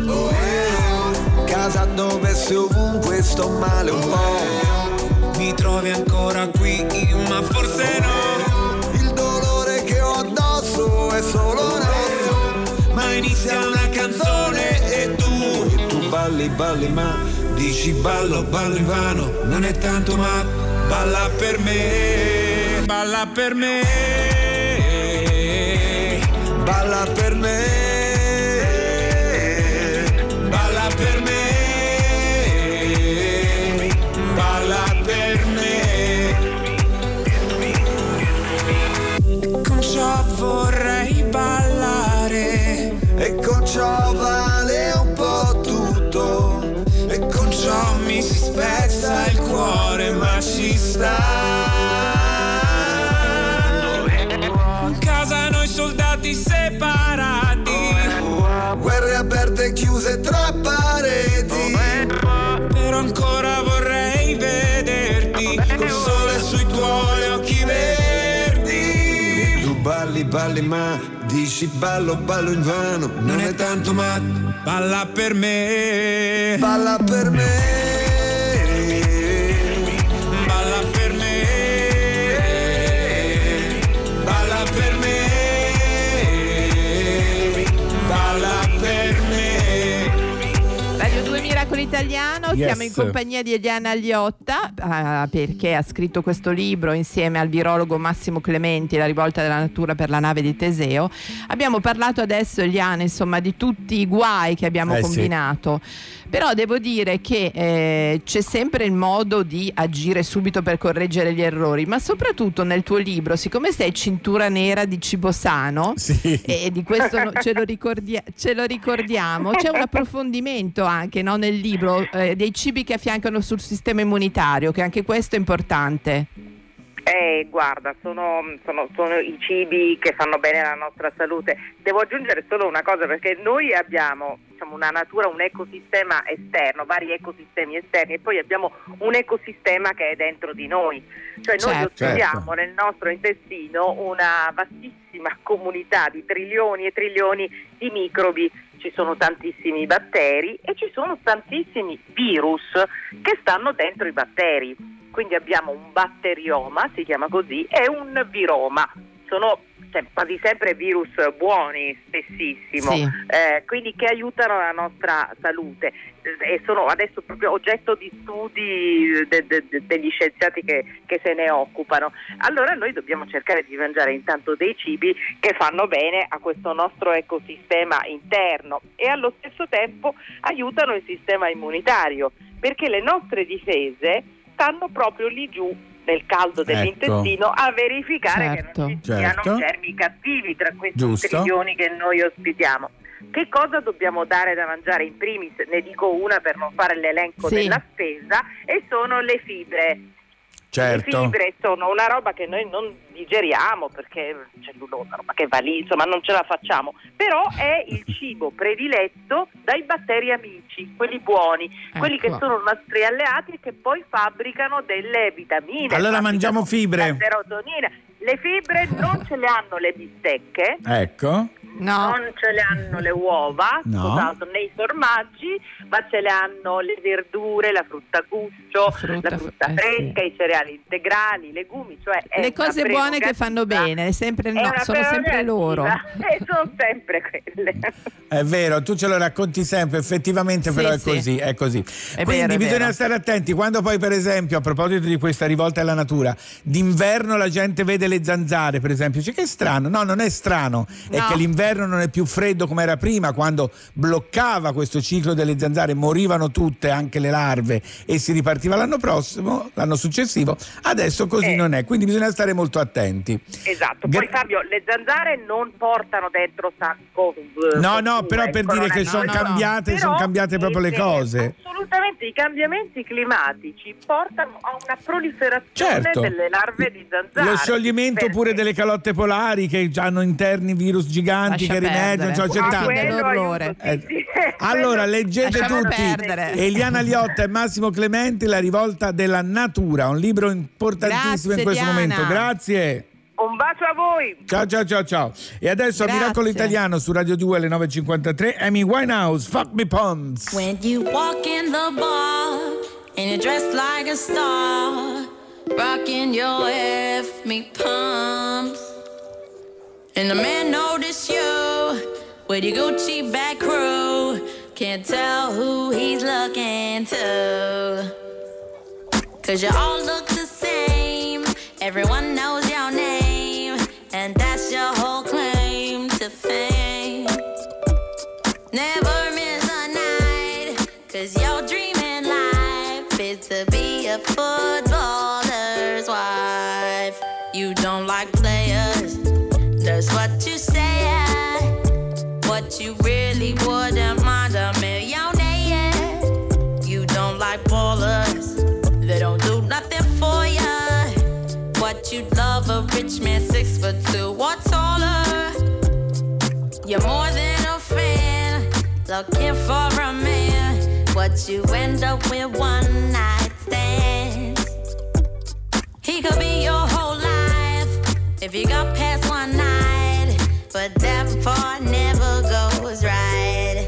Oh, eh. Casa dove sei ovunque sto male un po'. Mi trovi ancora qui, ma forse no. Il dolore che ho addosso è solo nostro. Ma inizia una canzone e tu, E tu balli, balli, ma dici ballo, ballo in vano. Non è tanto, ma balla per me. Balla per me. balla per me. Balla per me. Balla per me. Con ciò vorrei ballare. E con ciò vale ma ci sta. In casa noi soldati separati. Guerre aperte e chiuse tra pareti. Però ancora vorrei vederti col sole sui tuoi occhi verdi. Tu balli, balli, ma dici ballo, ballo in vano. Non è tanto, ma balla per me. Balla per me. Miracolo Italiano, Yes. siamo in compagnia di Eliana Agliotta ah, perché ha scritto questo libro insieme al virologo Massimo Clementi, La rivolta della natura per la nave di Teseo. Abbiamo parlato adesso, Eliana, insomma, di tutti i guai che abbiamo Eh, sì. Però devo dire che eh, c'è sempre il modo di agire subito per correggere gli errori, ma soprattutto nel tuo libro, siccome sei cintura nera di cibo sano, Sì. e di questo no- ce, lo ricordia- ce lo ricordiamo, c'è un approfondimento anche no, nel libro eh, dei cibi che affiancano sul sistema immunitario, che anche questo è importante. Eh, guarda, sono, sono- sono i cibi che fanno bene alla nostra salute. Devo aggiungere solo una cosa perché noi abbiamo diciamo, una natura, un ecosistema esterno, vari ecosistemi esterni e poi abbiamo un ecosistema che è dentro di noi. Cioè noi Certo. ospitiamo nel nostro intestino una vastissima comunità di trilioni e trilioni di microbi. Ci sono tantissimi batteri e ci sono tantissimi virus che stanno dentro i batteri. Quindi abbiamo un batterioma, si chiama così, e un viroma. Sono se- quasi sempre virus buoni, spessissimo, Sì. eh, quindi che aiutano la nostra salute e sono adesso proprio oggetto di studi de- de- de- degli scienziati che, che se ne occupano. Allora noi dobbiamo cercare di mangiare intanto dei cibi che fanno bene a questo nostro ecosistema interno e allo stesso tempo aiutano il sistema immunitario perché le nostre difese stanno proprio lì giù nel caldo dell'intestino a verificare che non ci siano Certo. germi cattivi tra questi Giusto. trilioni che noi ospitiamo. Che cosa dobbiamo dare da mangiare in primis? Ne dico una per non fare l'elenco Sì. della spesa e sono le fibre. Certo. Le fibre sono una roba che noi non digeriamo perché c'è una roba che va lì, insomma non ce la facciamo, però è il cibo prediletto dai batteri amici, quelli buoni, quelli che Ecco. sono nostri alleati e che poi fabbricano delle vitamine. Allora mangiamo fibre. la serotonina. Le fibre non ce le hanno le bistecche, Ecco. non ce le hanno le uova, No. scusate, nei formaggi, ma ce le hanno le verdure, la frutta a guscio, la frutta, fresca, i cereali integrali, i legumi, cioè Le cose buone che fanno bene, sempre È no, sono sempre loro. E sono sempre quelle. È vero, tu ce lo racconti sempre, effettivamente Sì, però è sì. così, è così. È Quindi vero, è bisogna vero. stare attenti, quando poi per esempio, a proposito di questa rivolta alla natura, d'inverno la gente vede le zanzare, per esempio, dice che è strano, no, non è strano, è No. che l'inverno non è più freddo come era prima, quando bloccava questo ciclo delle zanzare, morivano tutte, anche le larve, e si ripartiva l'anno prossimo, l'anno successivo, adesso così Eh. non è, quindi bisogna stare molto attenti. Esatto, Gra- poi Fabio, le zanzare non portano dentro SARS-CoV. No, no, però per dire che sono cambiate, sono cambiate proprio le cose. Assolutamente, i cambiamenti climatici portano a una proliferazione Certo. delle larve di zanzare. Lo scioglimento Perché? pure delle calotte polari che hanno interni virus giganti Lascia che rimediano, perdere. cioè, c'è Ah, tanto. quello L'orrore. Eh, allora leggete Lasciamo tutti perdere. Eliana Liotta e Massimo Clementi La rivolta della natura, un libro importantissimo Grazie, in questo Diana. momento. Grazie. Un bacio a voi. Ciao ciao ciao ciao. E adesso a Grazie. Miracolo Italiano su Radio 2 alle 9.53 Amy Winehouse, Fuck Me Pumps. When you walk in the bar and you're dressed like a star, rocking your F me pumps, and the man notice you with your Gucci back crew, can't tell who he's looking to. Cause you all look You're more than a fan, looking for a man. But you end up with one night stands. He could be your whole life if you got past one night. But that part never goes right.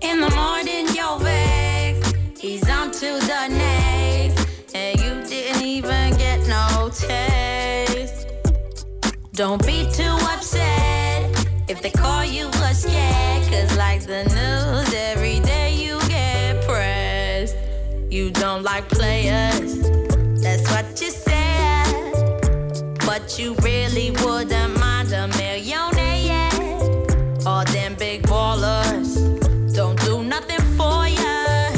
In the morning, you're vexed. He's on to the next. And you didn't even get no taste. Don't be too upset if they call you a scared. Cause like the news, every day you get pressed. You don't like players, that's what you said. But you really wouldn't mind a millionaire. All them big ballers don't do nothing for ya.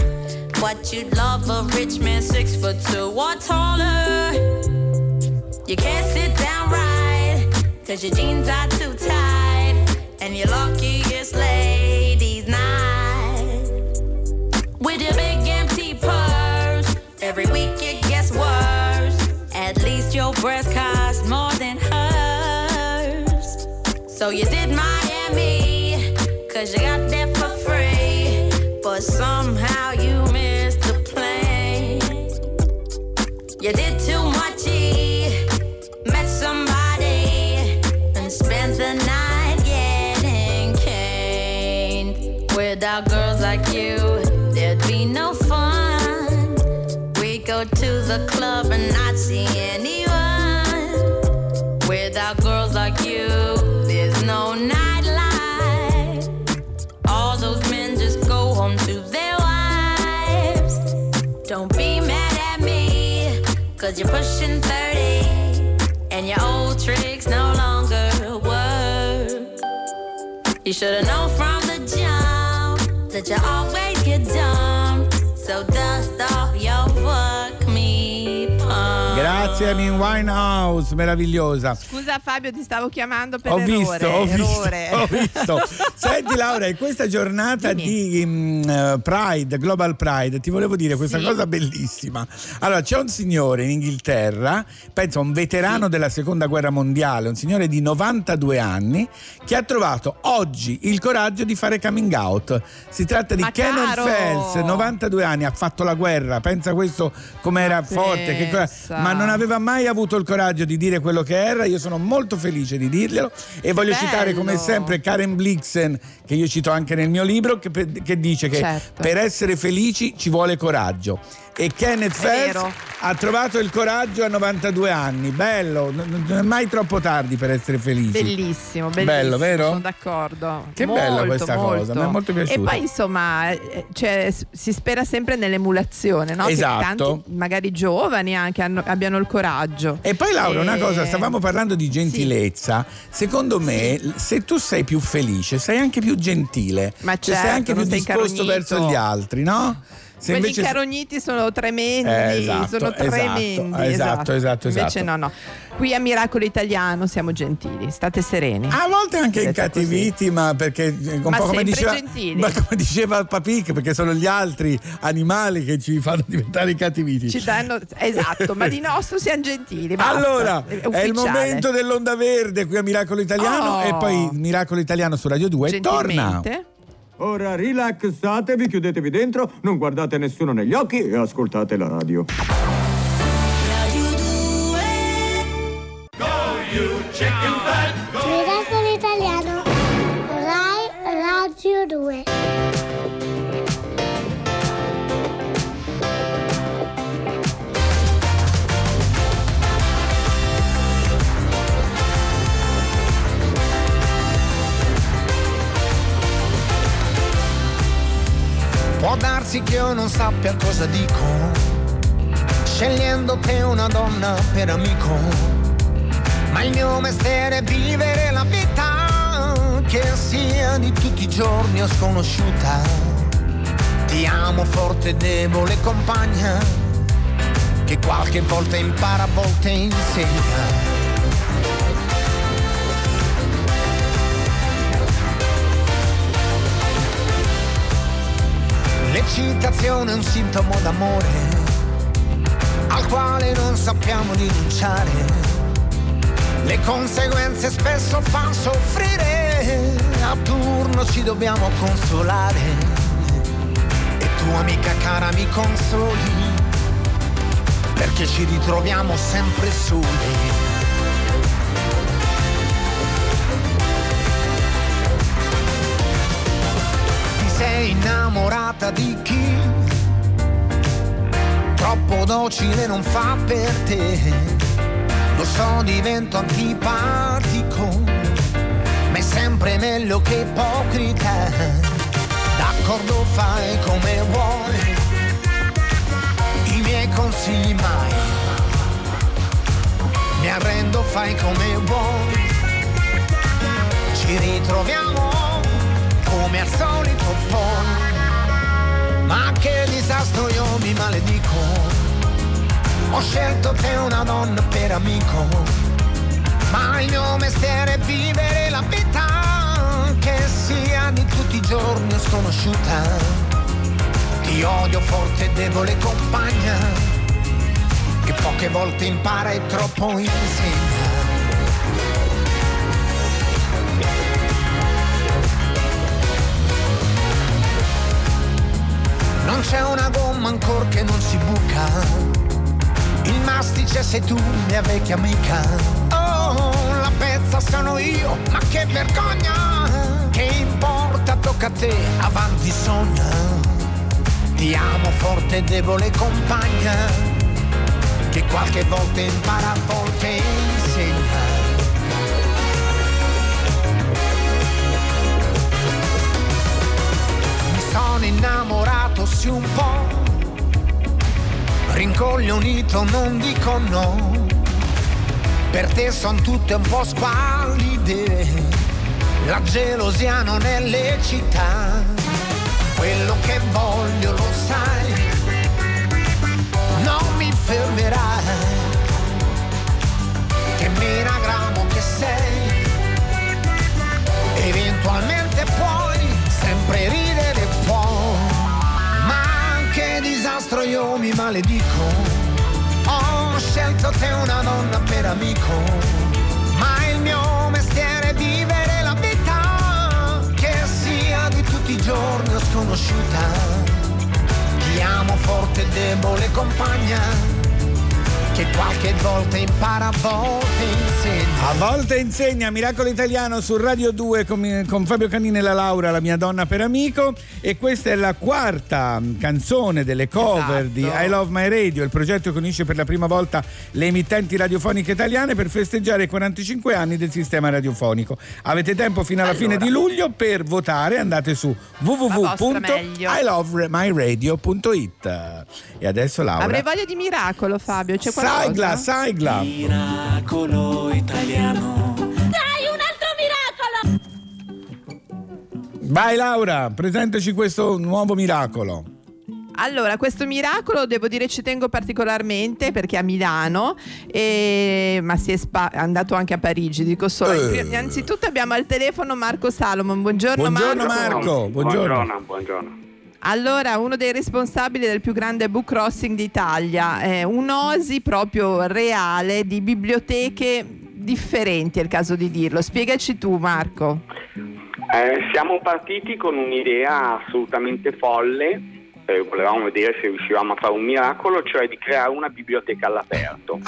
But you'd love a rich man, six foot two or taller. You can't sit down right, cause your jeans are too. And you're lucky ladies' night. With your big empty purse, every week it gets worse. At least your breast costs more than hers. So you did Miami, cause you got there for free. But somehow you missed the plane. You did too much, E, Without girls like you, there'd be no fun. We go to the club and not see anyone. Without girls like you, there's no nightlife. All those men just go home to their wives. Don't be mad at me, cause you're pushing 30 and your old tricks no longer work. You should've known from that you always Amy Winehouse, meravigliosa. Scusa Fabio, ti stavo chiamando per Ho errore. visto, ho visto, ho visto. Senti Laura, in questa giornata di mm, eh, Pride, Global Pride, ti volevo dire questa Sì. cosa bellissima. Allora, c'è un signore in Inghilterra, penso un veterano della seconda guerra mondiale, un signore di 92 anni, che ha trovato oggi il coraggio di fare coming out. Si tratta di Ma caro! Phelps, 92 anni, ha fatto la guerra, pensa questo com'era forte, che ma non aveva mai avuto il coraggio di dire quello che era. Io sono molto felice di dirglielo e voglio bello! citare come sempre Karen Blixen, che io cito anche nel mio libro, che, che dice che Certo. per essere felici ci vuole coraggio. E Kenneth vero. ha trovato il coraggio a 92 anni. Bello, non è mai troppo tardi per essere felici. Bellissimo, bellissimo. Bello, vero? Sono d'accordo. Che Molto, bella questa molto. cosa, mi è molto piaciuta. E poi insomma, eh, cioè, si spera sempre nell'emulazione, no? Esatto. Che tanti, magari giovani anche, hanno- abbiano il coraggio. E poi Laura, una E- cosa, stavamo parlando di gentilezza. Secondo me, se tu sei più felice, sei anche più gentile. Ma Cioè, sei certo, anche più non sei disposto incarognito. verso gli altri, no? Se Quelli invece- incarogniti sono tremendi, Eh, esatto, sono esatto, tremendi. esatto, esatto, Invece esatto. no, no. Qui a Miracolo Italiano siamo gentili, state sereni. A volte anche incattiviti, ma perché eh, un Ma po' come diceva, gentili. ma come diceva Papic, perché sono gli altri animali che ci fanno diventare incattiviti. Ci danno, esatto, ma di nostro siamo gentili. basta. Allora, è il ufficiale. momento dell'onda verde qui a Miracolo Italiano Oh. e poi Miracolo Italiano su Radio 2 torna. Ora rilassatevi, chiudetevi dentro, non guardate nessuno negli occhi e ascoltate la radio. Miracolo Italiano. Rai Radio 2. Può darsi che io non sappia cosa dico, scegliendo te una donna per amico. Ma il mio mestiere è vivere la vita, che sia di tutti i giorni o sconosciuta. Ti amo forte, debole compagna, che qualche volta impara, a volte insegna. L'eccitazione è un sintomo d'amore al quale non sappiamo rinunciare. Le conseguenze spesso fanno soffrire, a turno ci dobbiamo consolare. E tu amica cara mi consoli, perché ci ritroviamo sempre soli. Innamorata di chi troppo docile non fa per te. Lo so, divento antipatico, ma è sempre meglio che ipocrita. D'accordo, fai come vuoi, i miei consigli mai. Mi arrendo, fai come vuoi. Ci ritroviamo come al solito poi. Ma che disastro io mi maledico. Ho scelto te una donna per amico. Ma il mio mestiere è vivere la vita che sia di tutti i giorni o sconosciuta. Ti odio forte e debole compagna, che poche volte impara e troppo insegna. C'è una gomma ancora che non si buca. Il mastice sei tu, mia vecchia amica. Oh, la pezza sono io, ma che vergogna! Che importa, tocca a te, avanti sogna. Ti amo forte e debole compagna, che qualche volta impara, a volte insegna. sono innamorato sì un po', rincoglionito non dico no, per te son tutte un po' squallide, la gelosia non è lecita, quello che voglio lo sai, non mi fermerai, che miragramo che sei, eventualmente puoi io mi maledico. Ho scelto te una donna per amico, ma il mio mestiere è vivere la vita, che sia di tutti i giorni o sconosciuta. Ti amo forte e debole compagna, che qualche volta impara, a volte insegna. A volte insegna Miracolo Italiano su Radio 2 con, con Fabio Canini e la Laura, la mia donna per amico. E questa è la quarta canzone delle cover Esatto. di I Love My Radio, il progetto che unisce per la prima volta le emittenti radiofoniche italiane per festeggiare i 45 anni del sistema radiofonico. Avete tempo fino alla fine di luglio per votare, andate su www.ilovemyradio.it. E adesso Laura. Avrei voglia di miracolo, Fabio. C'è qualcosa? Sigla, sigla. Miracolo italiano. Dai, un altro miracolo! Vai Laura, presentaci questo nuovo miracolo. Allora, questo miracolo devo dire ci tengo particolarmente perché è a Milano, e- ma si è, spa- andato anche a Parigi, dico solo. Eh. Innanzitutto abbiamo al telefono Marco Salomon. Buongiorno, Buongiorno Marco. Marco, buongiorno. Buongiorno, buongiorno. Allora, uno dei responsabili del più grande book crossing d'Italia, è un'osi proprio reale di biblioteche differenti, è il caso di dirlo. Spiegaci tu, Marco. Eh, siamo partiti con un'idea assolutamente folle, eh, volevamo vedere se riuscivamo a fare un miracolo, cioè di creare una biblioteca all'aperto.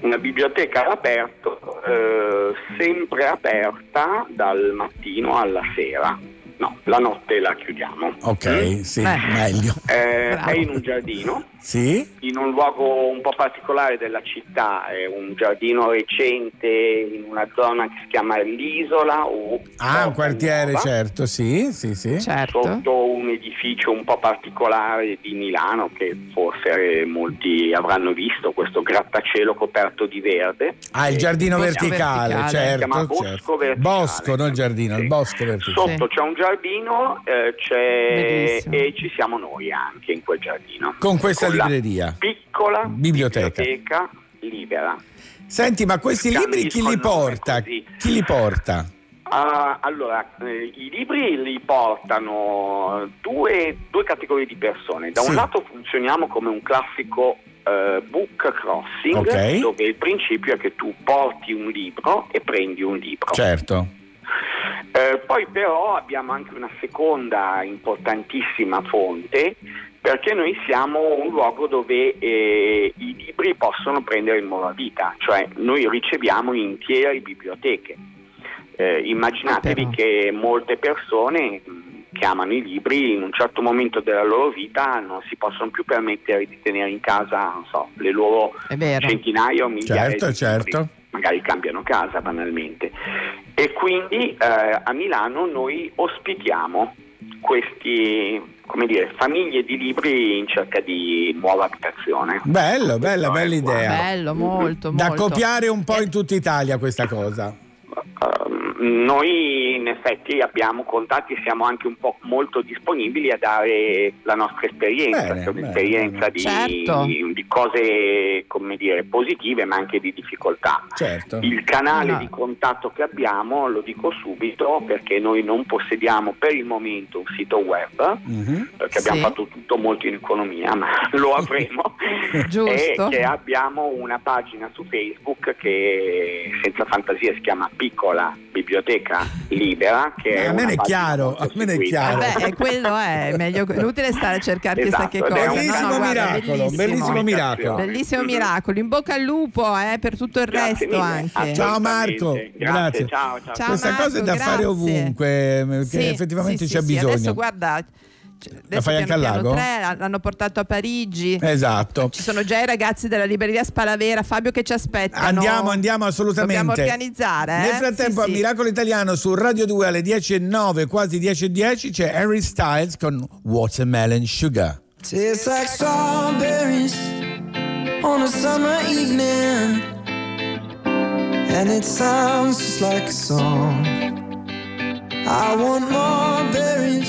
Una biblioteca all'aperto, eh, sempre aperta dal mattino alla sera. No, la notte la chiudiamo. Ok, sì, meglio. Eh, è in un giardino, Sì? in un luogo un po' particolare della città, è un giardino recente in una zona che si chiama l'Isola o Ah, un quartiere, Nuova. certo, sì, sì, sì. sotto un edificio un po' particolare di Milano che forse molti avranno visto, questo grattacielo coperto di verde. Ah, il giardino Eh, verticale, Si chiama certo, Bosco certo. Verticale. Bosco, non giardino, il bosco verticale. Sotto c'è un giardino eh, c'è- e ci siamo noi anche in quel giardino. Con questa libreria. Piccola Biblioteca. biblioteca libera. Senti, ma questi libri chi li porta? Chi li porta? Ah, allora, eh, i libri li portano due, due categorie di persone. Da un Sì. lato funzioniamo come un classico eh, book crossing, Ok. dove il principio è che tu porti un libro e prendi un libro. Certo. Eh, poi però abbiamo anche una seconda importantissima fonte perché noi siamo un luogo dove eh, i libri possono prendere il nuova vita, cioè noi riceviamo intere biblioteche. Eh, immaginatevi che molte persone mh, che amano i libri in un certo momento della loro vita non si possono più permettere di tenere in casa, non so, le loro centinaia o migliaia Certo, di certo. libri. Magari cambiano casa banalmente. E quindi eh, a Milano noi ospitiamo questi, come dire, famiglie di libri in cerca di nuova abitazione. Bello, bella, bella idea. Bello, molto, Da molto. copiare un po' in tutta Italia questa cosa. Noi in effetti abbiamo contatti e siamo anche un po' molto disponibili a dare la nostra esperienza, Bene, che è bene, un'esperienza di, Certo. di cose come dire, positive ma anche di difficoltà. Certo. Il canale No. di contatto che abbiamo, lo dico subito, perché noi non possediamo per il momento un sito web, Mhm. perché abbiamo Sì. fatto tutto molto in economia, ma lo avremo. Giusto. E che abbiamo una pagina su Facebook che senza fantasia si chiama Piccola Biblioteca Libera. Che è a me è chiaro, a me ne è chiaro. Beh, quello è meglio. È inutile stare a cercare chissà che Esatto, cosa. No, Bellissimo no, guarda, miracolo, bellissimo. miracolo. Bellissimo miracolo. In bocca al lupo eh, per tutto il Grazie resto mille. anche. Ciao Marco, Grazie, grazie. ciao, ciao. Ciao, Questa Marco, cosa è da fare ovunque, perché Sì, effettivamente sì, c'è sì, sì. bisogno. Adesso guarda. C- Adesso fai anche al lago? tre, l'hanno portato a Parigi. Esatto. Ci sono già i ragazzi della libreria Spalavera, Fabio che ci aspettano. Andiamo, andiamo assolutamente. Dobbiamo organizzare. eh? Nel frattempo Sì, a sì. Miracolo Italiano su Radio 2 alle 10.09, quasi 10.10 c'è Harry Styles con Watermelon Sugar. Tastes like strawberries on a summer evening, and it sounds just like a song. I want more berries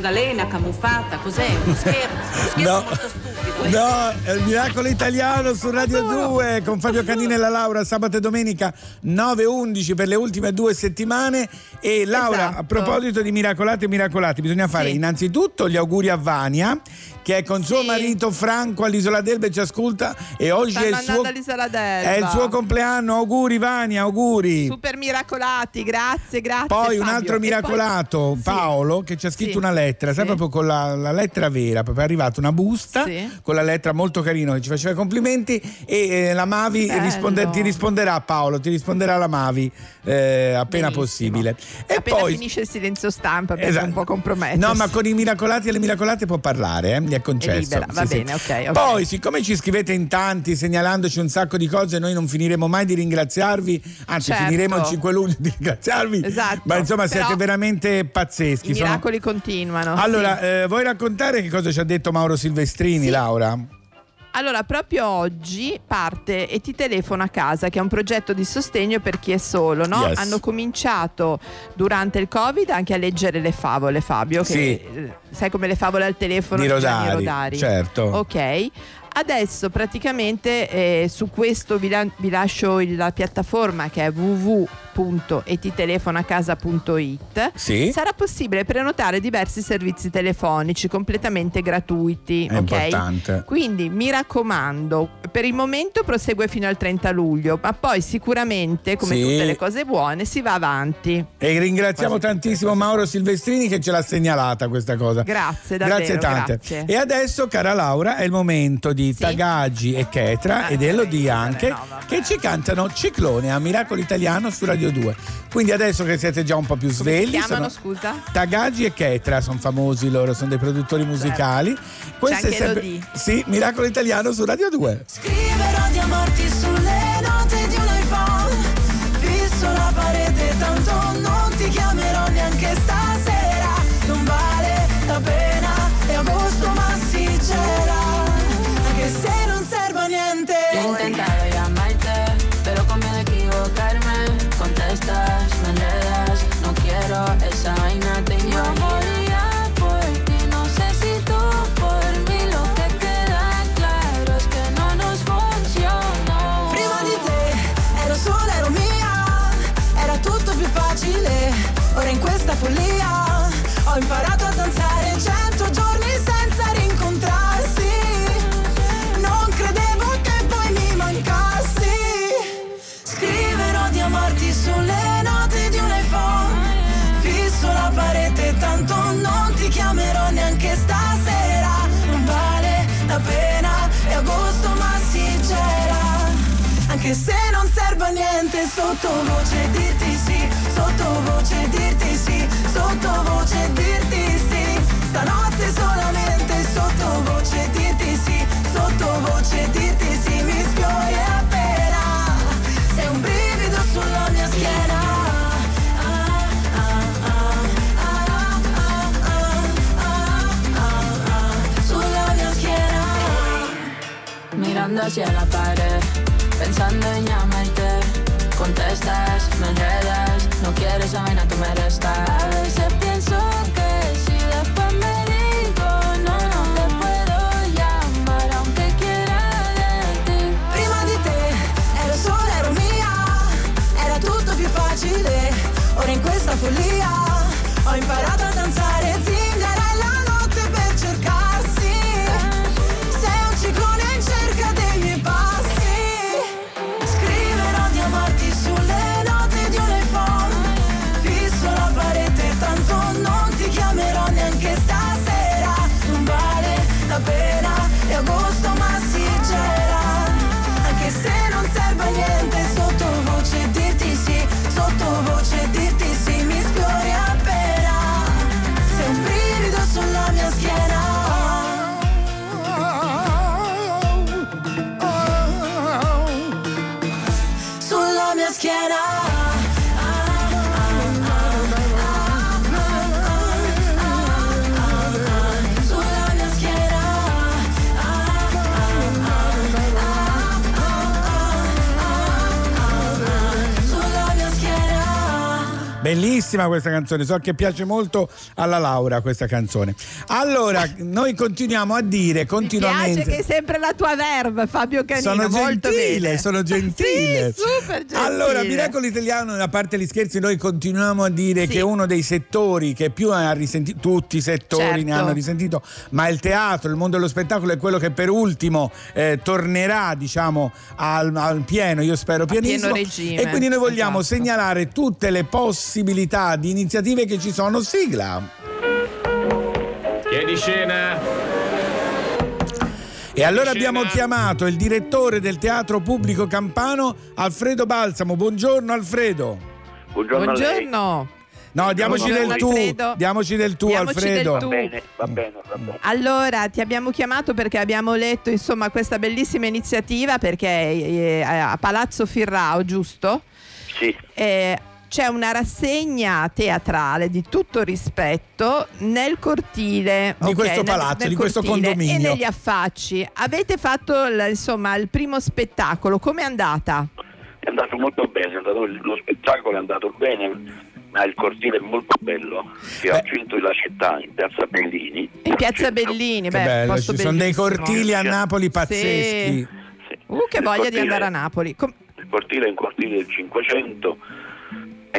Galena camuffata, cos'è? Uno scherzo? Uno scherzo No. molto stupido. No, è il miracolo italiano su Radio 2 con Fabio Canini e la Laura sabato e domenica 9-11 per le ultime due settimane. E Laura, Esatto. a proposito di miracolati e miracolati, bisogna fare Sì. innanzitutto gli auguri a Vania, che è con suo marito Franco all'isola d'Elba e ci ascolta. E oggi Stanno è il, suo, all'isola d'Elba. è il suo compleanno. Auguri Vania, auguri. Super miracolati, grazie, grazie. Poi un Fabio. altro E poi- miracolato, Paolo, che ci ha scritto Sì. una lettera, sai Sì. proprio con la, la lettera vera, proprio è arrivata una busta Sì. con la lettera molto carino che ci faceva i complimenti e eh, la Mavi risponde- ti risponderà Paolo, ti risponderà la Mavi eh, appena Benissimo. possibile. E Appena poi finisce il silenzio stampa perché Esatto. è un po' compromesso. No, ma con i miracolati e le miracolate può parlare, eh? È concesso. libera, va bene, ok, ok. Poi, siccome ci scrivete in tanti segnalandoci un sacco di cose, noi non finiremo mai di ringraziarvi, anzi Certo. finiremo il 5 luglio di ringraziarvi. Esatto. Ma insomma Però siete veramente pazzeschi. I sono- miracoli continuano. Allora, sì. eh, vuoi raccontare che cosa ci ha detto Mauro Silvestrini, Sì. Laura? Allora, proprio oggi parte e ti telefono a casa, che è un progetto di sostegno per chi è solo, no? Yes. Hanno cominciato durante il Covid anche a leggere le favole, Fabio, che Sì. eh, sai come le favole al telefono Di Rodari, Rodari. certo. Ok. Adesso praticamente eh, su questo vi, la- vi lascio il- la piattaforma che è www.etitelefonacasa.it Sì. sarà possibile prenotare diversi servizi telefonici completamente gratuiti. È ok? importante. Quindi mi raccomando, per il momento prosegue fino al 30 luglio, ma poi sicuramente, come Sì. tutte le cose buone, si va avanti. E ringraziamo tantissimo Mauro Silvestrini che ce l'ha segnalata questa cosa. Grazie, davvero, Grazie tante. grazie. E adesso, cara Laura, è il momento di di Tagagi e Chetra ed Elodie anche che ci cantano Ciclone a Miracolo Italiano su Radio 2. Quindi adesso che siete già un po' più Si svegli, chiamano, sono scusa? Tagagi e Chetra sono famosi loro, sono dei produttori musicali. Questo Certo. È sempre Elodie. Sì, Miracolo Italiano su Radio 2. Scriverò di amarti sulle sottovoce dirti sì Sottovoce dirti sì, sottovoce dirti sì. Stanotte solamente sottovoce dirti sì Sottovoce dirti sì, mi sfiori appena Sei un brivido sulla mia schiena. Sulla mia schiena. Mirando hacia la pared, pensando en llamarte. estas maneras. No quieres a vaina me restas Bellissima questa canzone, so che piace molto alla Laura questa canzone. Allora, noi continuiamo a dire Piace continuamente che è sempre la tua verve, Fabio Canino. Sono molto gentile, sono gentile. sì, super gentile. Allora, Miracolo Italiano, a parte gli scherzi, noi continuiamo a dire Sì. che uno dei settori che più ha risentito, tutti i settori ne Certo. hanno risentito, ma il teatro, il mondo dello spettacolo è quello che per ultimo eh, tornerà, diciamo, al, al pieno, io spero pieno pienissimo. regime, e quindi noi vogliamo esatto. segnalare tutte le possibilità di iniziative che ci sono. Sigla. Chiedi scena. E allora abbiamo chiamato il direttore del Teatro Pubblico Campano, Alfredo Balsamo. Buongiorno Alfredo. Buongiorno. Buongiorno. No, diamoci Buongiorno, del tu, Alfredo. diamoci del tu Diamoci Alfredo. del tu. Bene, va bene, va bene. Allora, ti abbiamo chiamato perché abbiamo letto insomma questa bellissima iniziativa perché eh, a Palazzo Firrao, giusto? Sì. Eh, c'è una rassegna teatrale di tutto rispetto nel cortile Di ok, questo nel- palazzo, nel di questo condominio. e negli affacci. Avete fatto il- insomma il primo spettacolo, com'è andata? È andato molto bene, è andato- lo spettacolo è andato bene, ma il cortile è molto bello, che ha al centro della città, in piazza Bellini. In Piazza Bellini, beh, bello, posto ci sono dei cortili a Napoli Sì. pazzeschi. Uh, che Il voglia di cortile- andare a Napoli. Com- Il cortile è un cortile del 500 e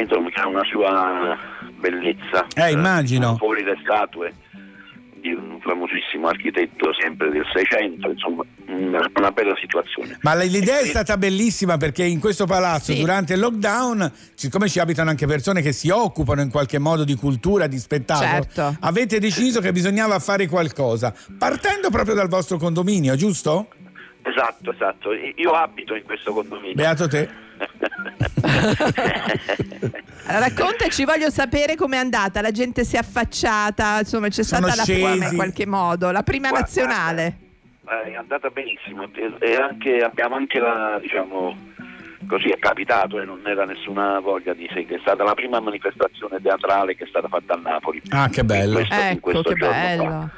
insomma ha una sua bellezza. Eh, immagino. Fuori le statue di un famosissimo architetto sempre del 600, insomma una, bella situazione. Ma l'idea è stata bellissima perché in questo palazzo Sì. durante il lockdown, siccome ci abitano anche persone che si occupano in qualche modo di cultura, di spettacolo, Certo. avete deciso che bisognava fare qualcosa, partendo proprio dal vostro condominio, giusto? Esatto, esatto. Io abito in questo condominio. Beato te. Raccontaci, voglio sapere com'è andata. La gente si è affacciata, insomma, c'è Sono stata la prima scesi. in qualche modo, la prima Guarda, nazionale. Eh, È andata benissimo e- anche, abbiamo anche la, diciamo, così è capitato e non era nessuna voglia di sé, che è stata la prima manifestazione teatrale che è stata fatta a Napoli. Ah, che bello. In questo- in Ecco, questo che giorno fa. bello.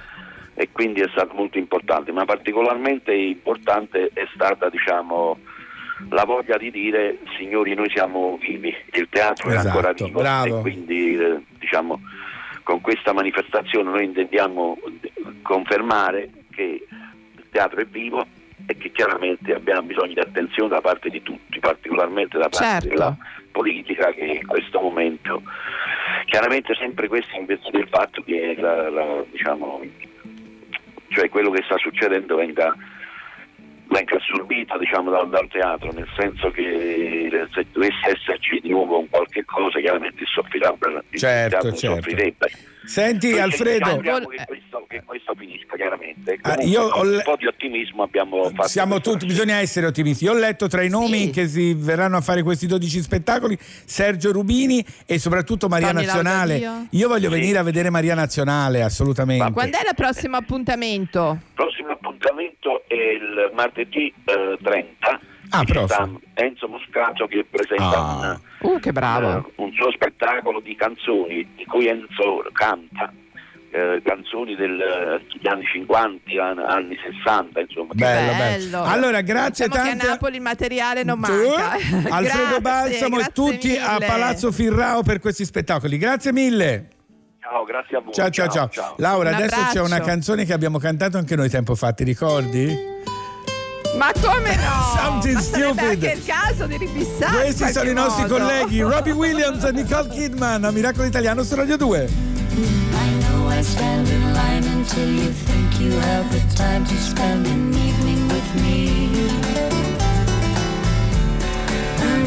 E quindi è stato molto importante, ma particolarmente importante è stata, diciamo, la voglia di dire signori noi siamo vivi, il teatro è ancora Esatto, vivo bravo. e quindi eh, diciamo con questa manifestazione noi intendiamo confermare che il teatro è vivo e che chiaramente abbiamo bisogno di attenzione da parte di tutti, particolarmente da parte Certo. della politica che in questo momento chiaramente sempre questo in virtù del fatto che la- la- diciamo, cioè quello che sta succedendo venga, venga assorbito diciamo, dal, dal teatro, nel senso che se dovesse esserci di nuovo un qualche cosa, chiaramente il soffrirebbe, il Certo, teatro certo. soffrirebbe. Senti Noi Alfredo, speriamo che questo, che questo finisca chiaramente. Ah, Comunque, io ho le- un po' di ottimismo abbiamo fatto siamo tutti, bisogna essere ottimisti. Io ho letto tra i nomi che si verranno a fare questi 12 spettacoli Sergio Rubini e soprattutto Maria Tony Nazionale. Io voglio Sì. venire a vedere Maria Nazionale, assolutamente. Quando è il prossimo appuntamento? Il prossimo appuntamento è il martedì eh, 30. Ah. Enzo Moscato che presenta Ah. un, Uh, che bravo. eh, un suo spettacolo di canzoni di cui Enzo canta. eh, canzoni del- degli anni 50, an- anni 60, insomma. Bello, bello. bello. Allora, grazie Diciamo che a. Napoli il materiale non Tu, manca. Alfredo Grazie, Balsamo e grazie tutti a mille. Palazzo Firrao per questi spettacoli. Grazie mille. Ciao, grazie a voi. Ciao ciao ciao. Laura, Un adesso c'è una abbraccio. canzone che abbiamo cantato anche noi tempo fa, ti ricordi? Ma come no? Something Ma stupid. anche il caso di ribissare. Questi sono i qualche nostri modo. colleghi Robbie Williams e Nicole Kidman a Miracolo Italiano su Radio 2. I know I stand in line until you think you have the time to spend an evening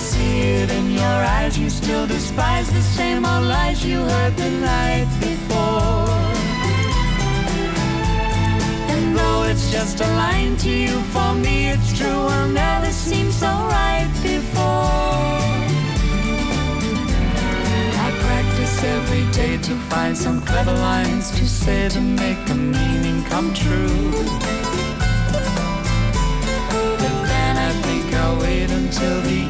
See it in your eyes, you still despise the same old lies you heard the night before. And though it's just a line to you, for me it's true, will never seem so right before. I practice every day to find some clever lines to say to make the meaning come true. But then I think I'll wait until the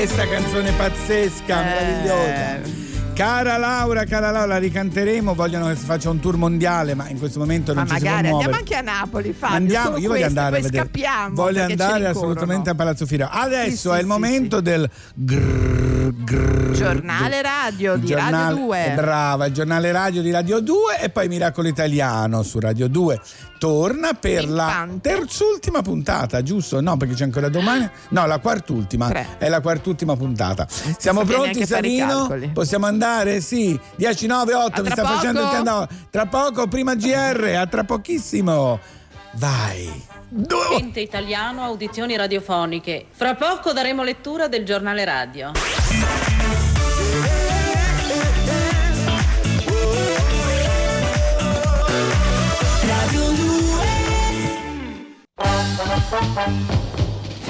Questa canzone pazzesca, Eh. meravigliosa. Cara Laura, cara Laura, la ricanteremo, vogliono che si faccia un tour mondiale, ma in questo momento Ma non ci si può magari muovere. andiamo anche a Napoli, Fabio. Andiamo, io voglio andare a vedere. scappiamo. Voglio andare assolutamente a Palazzo Fira. Adesso Sì, è sì, il momento del grrr, grrr, Giornale radio il di giornale- Radio 2. eh, Brava, il giornale radio di Radio 2 e poi Miracolo Italiano su Radio 2. Torna per la terzultima puntata, giusto? No, perché c'è ancora domani. No, la quartultima. È la quartultima puntata. Siamo sapere pronti, Savino? calcoli. Possiamo andare? Sì. 10, 9, 8. A Mi sta facendo il poco. countdown. Tra poco, prima GR, a tra pochissimo. Vai. Ente italiano, audizioni radiofoniche. Fra poco daremo lettura del giornale radio. Radio 2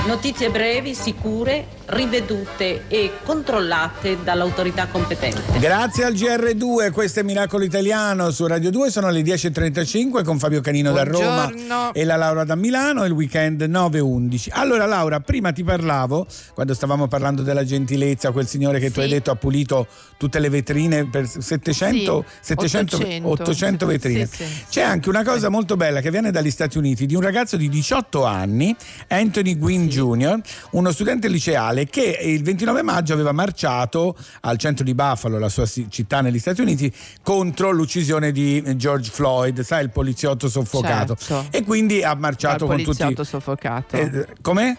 Notizie brevi, sicure, rivedute e controllate dall'autorità competente. Grazie al GR2, questo è Miracolo Italiano su Radio 2, sono le 10.35 con Fabio Canino da Roma Buongiorno. e la Laura da Milano, il weekend 9.11. Allora Laura, prima ti parlavo, quando stavamo parlando della gentilezza, quel signore che tu hai detto ha pulito tutte le vetrine per 700, Sì, 700 800. 800 vetrine. Sì, sì. C'è anche una cosa molto bella che viene dagli Stati Uniti di un ragazzo di 18 anni, Anthony Gwynn Jr., uno studente liceale che il 29 maggio aveva marciato al centro di Buffalo, la sua città negli Stati Uniti, contro l'uccisione di George Floyd, sai, il poliziotto soffocato. Certo. E quindi ha marciato Dal con tutti. poliziotto soffocato. Eh, com'è?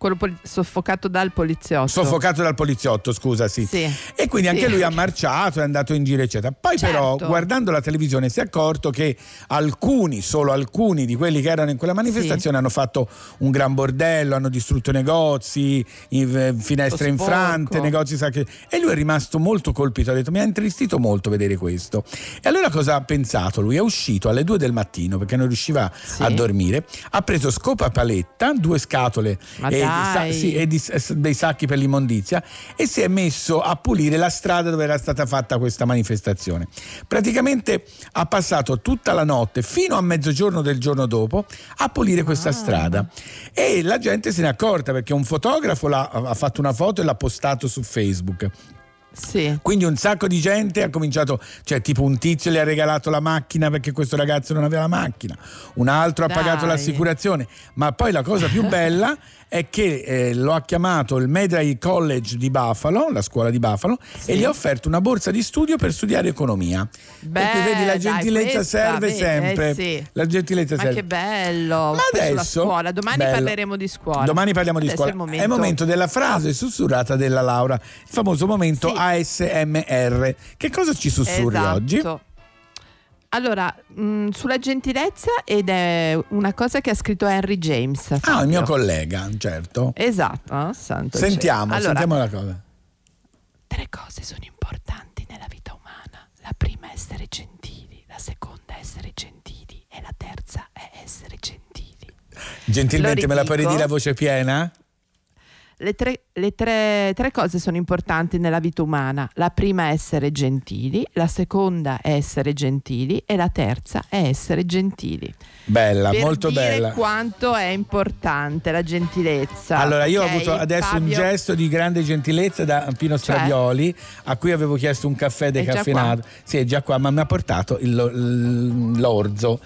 Quello poli- soffocato dal poliziotto. Soffocato dal poliziotto, scusa, sì. Sì. E quindi anche Sì. lui ha marciato, è andato in giro, eccetera. Poi però, Certo. guardando la televisione, si è accorto che alcuni, solo alcuni di quelli che erano in quella manifestazione hanno fatto un gran bordello, hanno distrutto negozi, eh, finestre infrante, negozi sacri. E lui è rimasto molto colpito, ha detto mi ha intristito molto vedere questo. E allora cosa ha pensato lui? È uscito alle 2 del mattino perché non riusciva a dormire, ha preso scopa paletta, due scatole Ma e, dai. sì, e di- dei sacchi per l'immondizia e si è messo a pulire la strada dove era stata fatta questa manifestazione. Praticamente ha passato tutta la notte fino a mezzogiorno del giorno dopo a pulire questa strada e la gente se n'è accorta perché un fotografo l'ha- ha fatto una foto e l'ha postato su Facebook. Quindi un sacco di gente ha cominciato, cioè tipo un tizio le ha regalato la macchina perché questo ragazzo non aveva la macchina, un altro Dai. ha pagato l'assicurazione, ma poi la cosa più bella è che eh, lo ha chiamato il Medray College di Buffalo, la scuola di Buffalo, e gli ha offerto una borsa di studio per studiare economia. per cui vedi la dai, gentilezza questa, serve vedi, sempre. eh sì. La gentilezza Ma serve. che bello! Ma adesso- scuola. Domani bello. parleremo di scuola. Domani parliamo di Adesso scuola. È il momento, È il momento della frase sussurrata della Laura, il famoso momento ASMR. Che cosa ci sussurri Esatto. oggi? Allora, mh, sulla gentilezza ed è una cosa che ha scritto Henry James. Ah, Fabio. il mio collega, certo. Esatto, no? santo Sentiamo. Allora, sentiamo la cosa. Tre cose sono importanti nella vita umana. La prima è essere gentili, la seconda è essere gentili e la terza è essere gentili. Gentilmente me la puoi ridire a voce piena? Le, tre, le tre- tre cose sono importanti nella vita umana. La prima è essere gentili, la seconda è essere gentili e la terza è essere gentili. Bella, per molto dire bella. quanto è importante la gentilezza. Allora, io ho ok? avuto adesso un Fabio? gesto di grande gentilezza da Pino Cioè? Stravioli, a cui avevo chiesto un caffè decaffeinato. Sì, è già qua, ma mi ha portato il- l'orzo.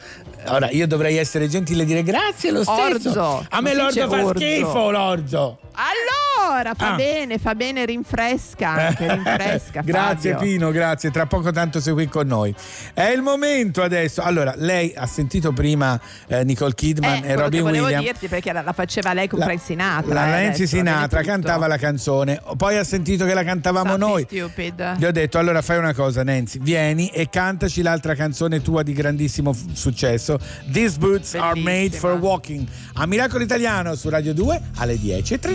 Ora, io dovrei essere gentile e dire grazie lo stesso. Orzo. A me Non l'orzo fa orzo. schifo, l'orzo. Allora, fa Ah. bene, fa bene, rinfresca anche, rinfresca. grazie Fabio. Pino, grazie. Tra poco tanto sei qui con noi. È il momento adesso. Allora, lei ha sentito prima eh, Nicole Kidman Eh, e Robin volevo Williams. dirti perché la, la faceva lei con Frank Sinatra. La eh, Nancy Sinatra cantava la canzone, poi ha sentito che la cantavamo Something noi. Stupid. Gli ho detto allora fai una cosa Nancy, vieni e cantaci l'altra canzone tua di grandissimo f- successo, These Boots Are Made for Walking, a Miracolo Italiano su Radio 2 alle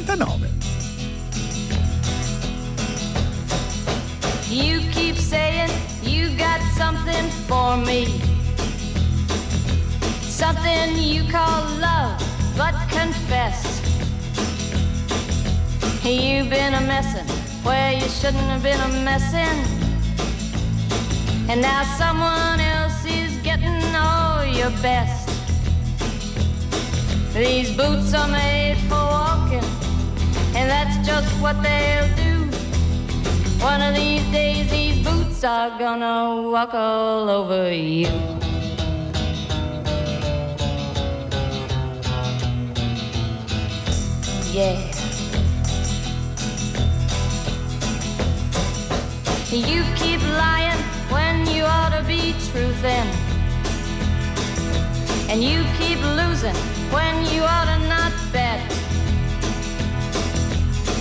10.39. You keep saying you got something for me. Something you call love, but confess. You've been a messin' where you shouldn't have been a messin'. And now someone else is getting all your best. These boots are made for walking, and that's just what they'll do. One of these days, these boots are gonna walk all over you. Yeah. You keep lying when you ought to be truthing. And you keep losing when you ought to not bet.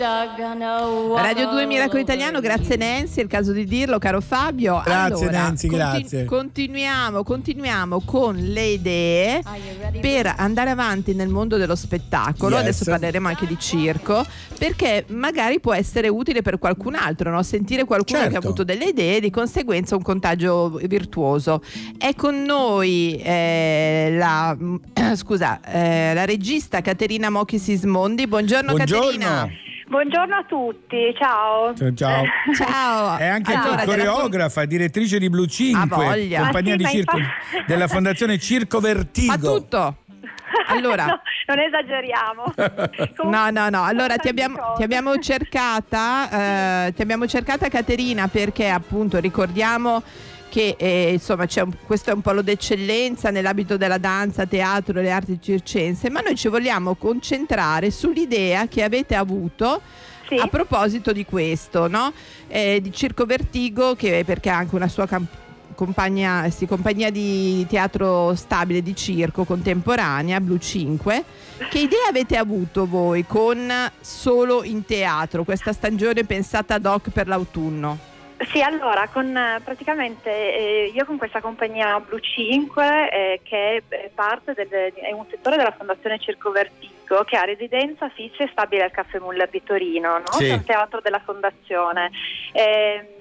Radio 2 all Miracolo Italiano, grazie Nancy, è il caso di dirlo, caro Fabio. Grazie, Allora, Nancy, grazie. Continuiamo, continuiamo con le idee per andare avanti nel mondo dello spettacolo. Yes. Adesso parleremo anche di circo, perché magari può essere utile per qualcun altro, no? sentire qualcuno che ha Certo. avuto delle idee e di conseguenza un contagio virtuoso. È con noi eh, la, scusa, eh, la regista Caterina Mocchi Sismondi. Buongiorno, Buongiorno. Caterina. Buongiorno a tutti, ciao. Ciao, ciao. È anche Allora, coreografa, direttrice di Blue 5, voglia. compagnia Ah, sì, di ma circo infatti- della fondazione Circo Vertigo. Fa tutto. Allora. No, non esageriamo. No, no, no. Allora ti abbiamo, ti abbiamo cercata, eh, ti abbiamo cercata Caterina perché appunto ricordiamo che eh, insomma un- questo è un polo d'eccellenza nell'ambito della danza, teatro e le arti circense, ma noi ci vogliamo concentrare sull'idea che avete avuto a proposito di questo, no? Eh, di Circo Vertigo, che perché ha anche una sua camp- compagnia, sì, compagnia di teatro stabile di circo contemporanea, Blue 5. Che idea avete avuto voi con solo in teatro, questa stagione pensata ad hoc per l'autunno? Sì, allora, con eh, praticamente eh, io con questa compagnia Blue 5, eh, che è parte del, è un settore della Fondazione Circo Vertigo, che ha residenza fissa e stabile al Caffè Muller di Torino, no? Sì. Un teatro della Fondazione. Ehm, e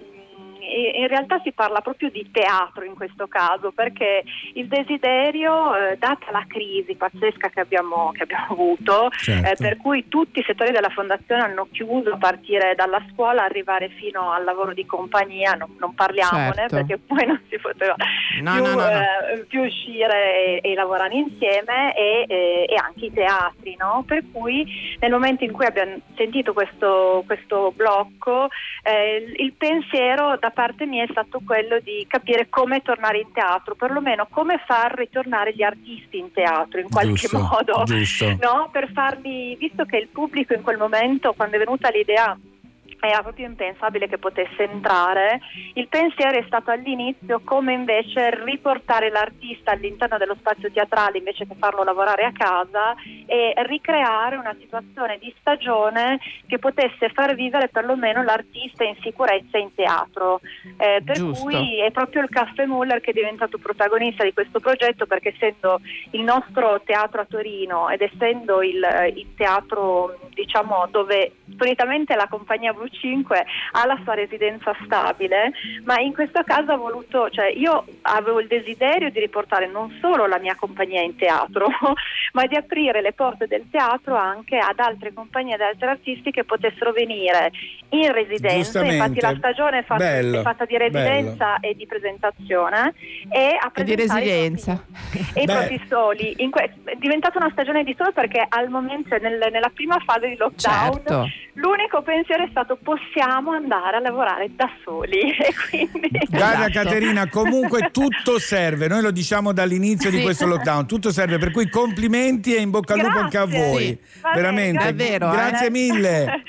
in realtà si parla proprio di teatro in questo caso perché il desiderio, eh, data la crisi pazzesca che abbiamo, che abbiamo avuto, Certo. eh, per cui tutti i settori della fondazione hanno chiuso a partire dalla scuola, arrivare fino al lavoro di compagnia, non, non parliamone Certo. perché poi non si poteva No, più, no, no, eh, più uscire e, e lavorare insieme e, eh, e anche i teatri, no? per cui nel momento in cui abbiamo sentito questo, questo blocco eh, il, il pensiero da parte mia è stato quello di capire come tornare in teatro, perlomeno come far ritornare gli artisti in teatro in qualche Giusto, modo, giusto. no? per farli, visto che il pubblico in quel momento, quando è venuta l'idea era proprio impensabile che potesse entrare. Il pensiero è stato all'inizio come invece riportare l'artista all'interno dello spazio teatrale invece che farlo lavorare a casa e ricreare una situazione di stagione che potesse far vivere perlomeno l'artista in sicurezza in teatro. Eh, per Giusto. cui è proprio il Caffè Muller che è diventato protagonista di questo progetto perché essendo il nostro teatro a Torino ed essendo il, il teatro diciamo dove solitamente la compagnia Blue 5 ha la sua residenza stabile, ma in questo caso ha voluto, cioè io avevo il desiderio di riportare non solo la mia compagnia in teatro, ma di aprire le porte del teatro anche ad altre compagnie, ad altri artisti che potessero venire in residenza. Infatti la stagione è fatta, Bello, è fatta di residenza e di presentazione e a E di presentare i resilienza. e i Beh. propri soli. In que- è diventata una stagione di solo perché al momento, nel- nella prima fase di lockdown, Certo. l'unico pensiero è stato possiamo andare a lavorare da soli. Quindi... Guarda Esatto. Caterina, comunque tutto serve, noi lo diciamo dall'inizio di Sì. questo lockdown, tutto serve, per cui complimenti e in bocca al lupo anche a voi. Sì. Va bene, Veramente, vero, grazie eh. mille.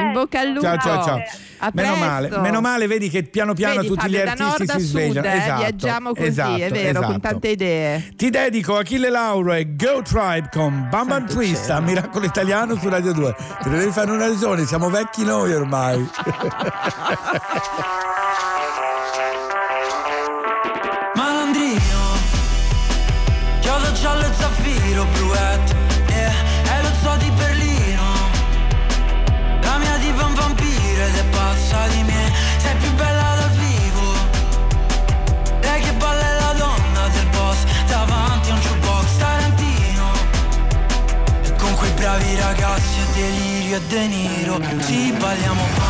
In bocca al lupo. Ciao ciao ciao. A Meno male, meno male, vedi che piano piano Vedi, tutti Fabio, gli artisti si sud, svegliano. eh, Esatto, viaggiamo così, esatto, è vero, con esatto. tante idee. Ti dedico Achille Lauro e Go Tribe con Bam Bam Twist a Miracolo Italiano su Radio 2. Te ne devi fare una ragione, siamo vecchi noi ormai. mate. delirio e De Niro Ci balliamo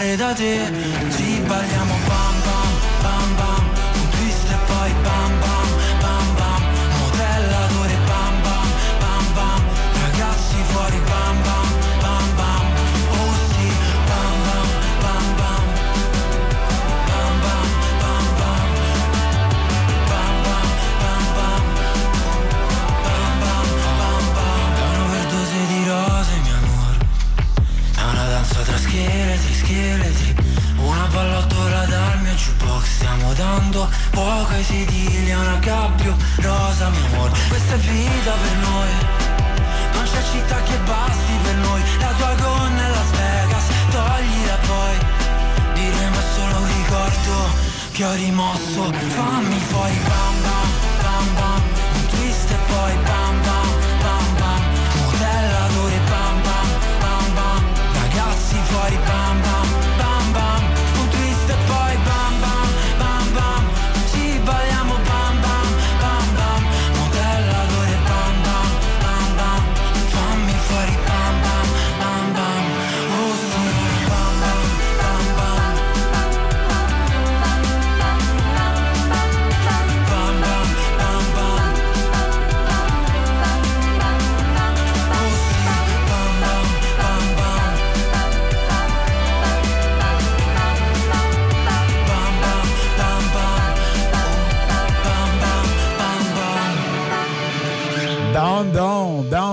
rovinare da te Ci balliamo fuoco ai sedili una gabbio rosa mio amor. Questa è vita per noi. Non c'è città che basti per noi. La tua gonna è Las Vegas Toglila poi. Diremo solo un ricordo Che ho rimosso. Fammi fuori bam bam bam bam. Un twist e poi bam bam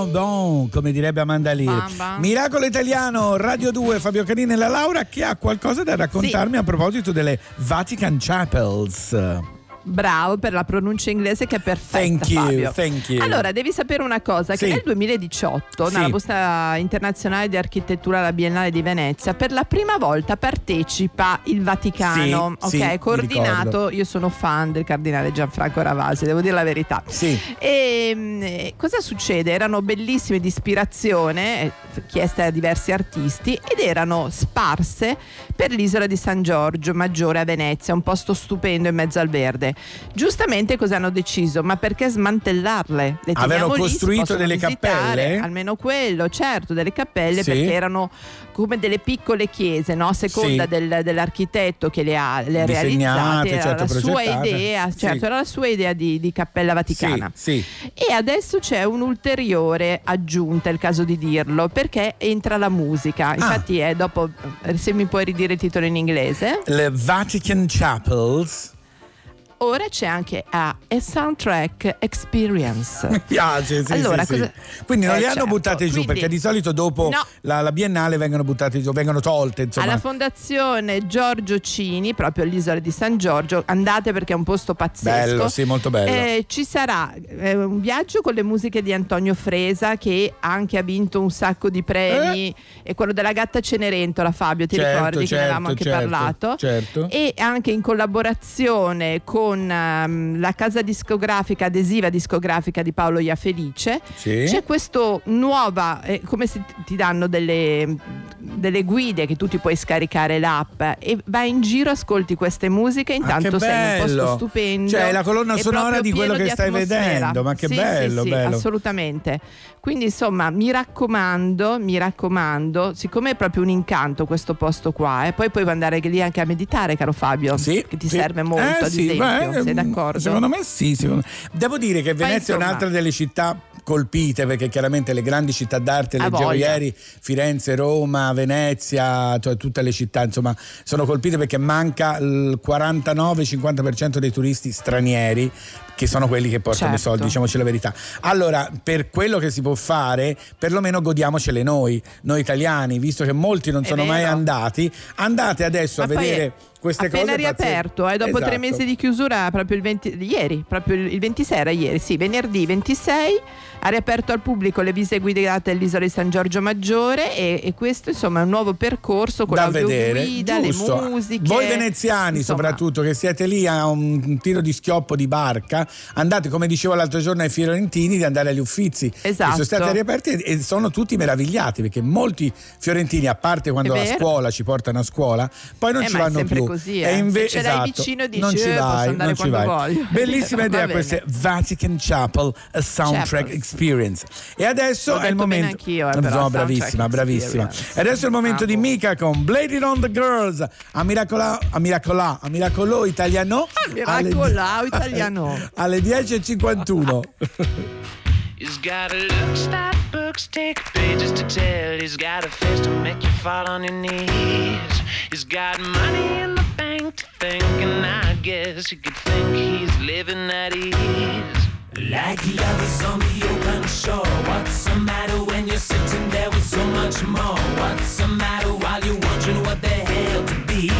don, come direbbe Amanda Lear. Miracolo Italiano, Radio 2, Fabio Canini e la Laura che ha qualcosa da raccontarmi a proposito delle Vatican Chapels. Bravo per la pronuncia inglese che è perfetta. Thank you, Fabio. thank you. Allora, devi sapere una cosa: che Sì. nel 2018, Sì. nella Mostra Internazionale di Architettura alla Biennale di Venezia, per la prima volta partecipa il Vaticano. Sì, ok, coordinato. Io sono fan del cardinale Gianfranco Ravasi, devo dire la verità. Sì. E mh, eh, cosa succede? Erano bellissime di ispirazione, eh, chieste a diversi artisti, ed erano sparse per l'isola di San Giorgio Maggiore a Venezia, un posto stupendo in mezzo al verde. Giustamente cosa hanno deciso? Ma perché smantellarle? Le Avevano lì, costruito delle visitare, cappelle? Almeno quello, certo, delle cappelle Sì. perché erano come delle piccole chiese, no? a seconda Sì. del- dell'architetto che le ha, le realizzate, era certo, la sua idea, Sì. certo, era la sua idea di, di cappella vaticana. Sì, E adesso c'è un'ulteriore aggiunta, è il caso di dirlo, perché entra la Ah. musica. Infatti è dopo, se mi puoi ridire il titolo in inglese. Le Vatican Chapels. Ora c'è anche a A Soundtrack Experience. Mi piace, sì, Allora, sì, sì. cosa- Quindi non Eh, le hanno certo. buttate giù, Quindi- perché di solito dopo No. la, la Biennale vengono buttate giù, vengono tolte, insomma. Alla fondazione Giorgio Cini, proprio all'isola di San Giorgio, andate perché è un posto pazzesco. Bello, sì, molto bello. Eh, ci sarà eh, un viaggio con le musiche di Antonio Fresa che anche ha vinto un sacco di premi e quello della gatta Cenerentola Fabio, ti Eh? Certo, ricordi che ne certo, avevamo anche certo, parlato? certo. E anche in collaborazione con con ehm, la casa discografica adesiva discografica di Paolo Iafelice. Sì. C'è questo nuova, eh, come se ti danno delle, delle guide che tu ti puoi scaricare l'app e vai in giro, ascolti queste musiche, intanto Ah, che sei in un posto stupendo. Cioè, la colonna sonora di quello che stai atmosfera. vedendo, ma che Sì, bello, sì, sì, bello. assolutamente. Quindi insomma, mi raccomando, mi raccomando, siccome è proprio un incanto questo posto qua, e poi puoi andare lì anche a meditare, caro Fabio, che ti Sì. serve molto, Eh, ad sì, esempio. beh, Sei mm, d'accordo? Secondo me sì. secondo- Devo dire che Venezia è un'altra delle città colpite perché chiaramente le grandi città d'arte, leggevo ieri, Firenze, Roma, Venezia, cioè tutte le città insomma sono colpite perché manca il 49-50% dei turisti stranieri che sono quelli che portano i Certo. soldi, diciamoci la verità. Allora, per quello che si può fare, perlomeno godiamocele noi, noi italiani, visto che molti non È sono mai vero. andati, andate adesso Ma a vedere è queste appena cose. riaperto, eh, dopo tre Esatto. mesi di chiusura, proprio il 20, ieri, proprio il il 26 era ieri, sì, venerdì 26 ha riaperto al pubblico le visite guidate all'isola di San Giorgio Maggiore e, e questo insomma è un nuovo percorso con da vedere l'audioguida, le musiche. voi veneziani insomma. soprattutto che siete lì a un, tiro di schioppo di barca andate come dicevo l'altro giorno ai fiorentini di andare agli uffizi Esatto. sono stati riaperti e sono tutti meravigliati perché molti fiorentini a parte quando È a vero. scuola ci portano a scuola poi non Eh, ci vanno più così, E eh. inve- Se ce l'hai esatto, vicino dici, non ci "Eh, posso vai, andare non ci quando vai. voglio." bellissima Va idea bene. questa Vatican Chapel a soundtrack Chapel. experience e adesso è il momento anch'io, eh, però, no, bravissima bravissima e adesso è il momento di. Mika con Blade It on the Girls a Miracola a Miracolà a Miracolo Italiano alle- Miracolà italiano. alle 10.51 He's got looks that books take pages to tell. He's got a face to make you fall on your knees. He's got money in the bank to think, and I guess you could think he's living at ease. Like lovers on the open shore. What's the matter when you're sitting there with so much more? What's the matter while you're wondering what the hell to be?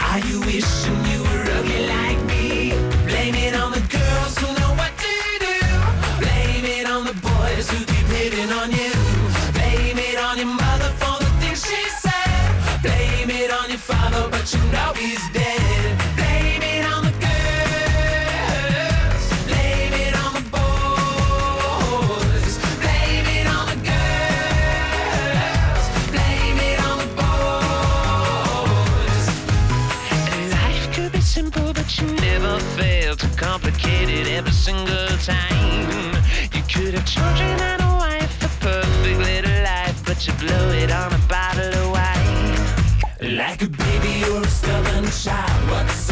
Are you wishing you were ugly like me? Blame it on the girls who know what to do. Blame it on the boys who keep hitting on you. Blame it on your mother for the things she said. Blame it on your father, but you know he's dead. Fail to complicate it every single time. You could have children and a wife, a perfect little life, but you blow it on a bottle of wine. Like a baby or a stubborn child. What's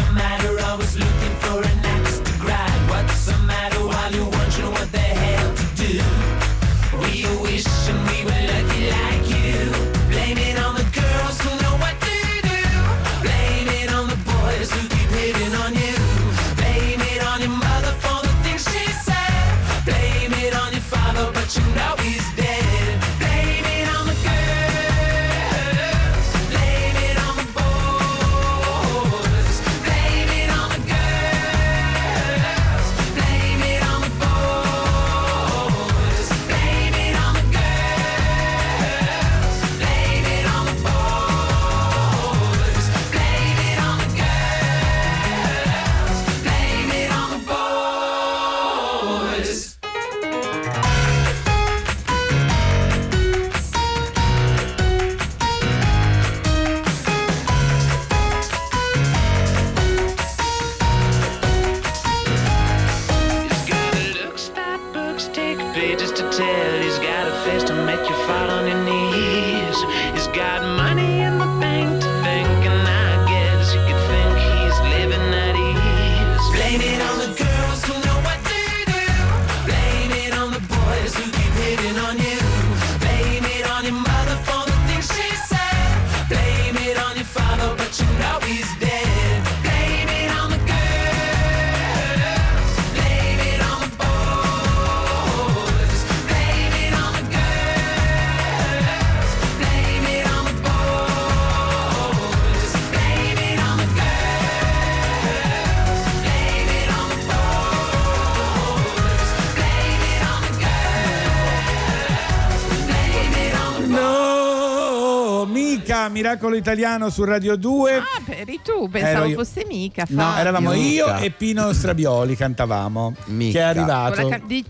Miracolo Italiano su Radio 2. Ah, eri tu, pensavo io. fosse mica. No, Fabio. eravamo io Mica. e Pino Strabioli cantavamo. Che è Con arrivato. la ca- di,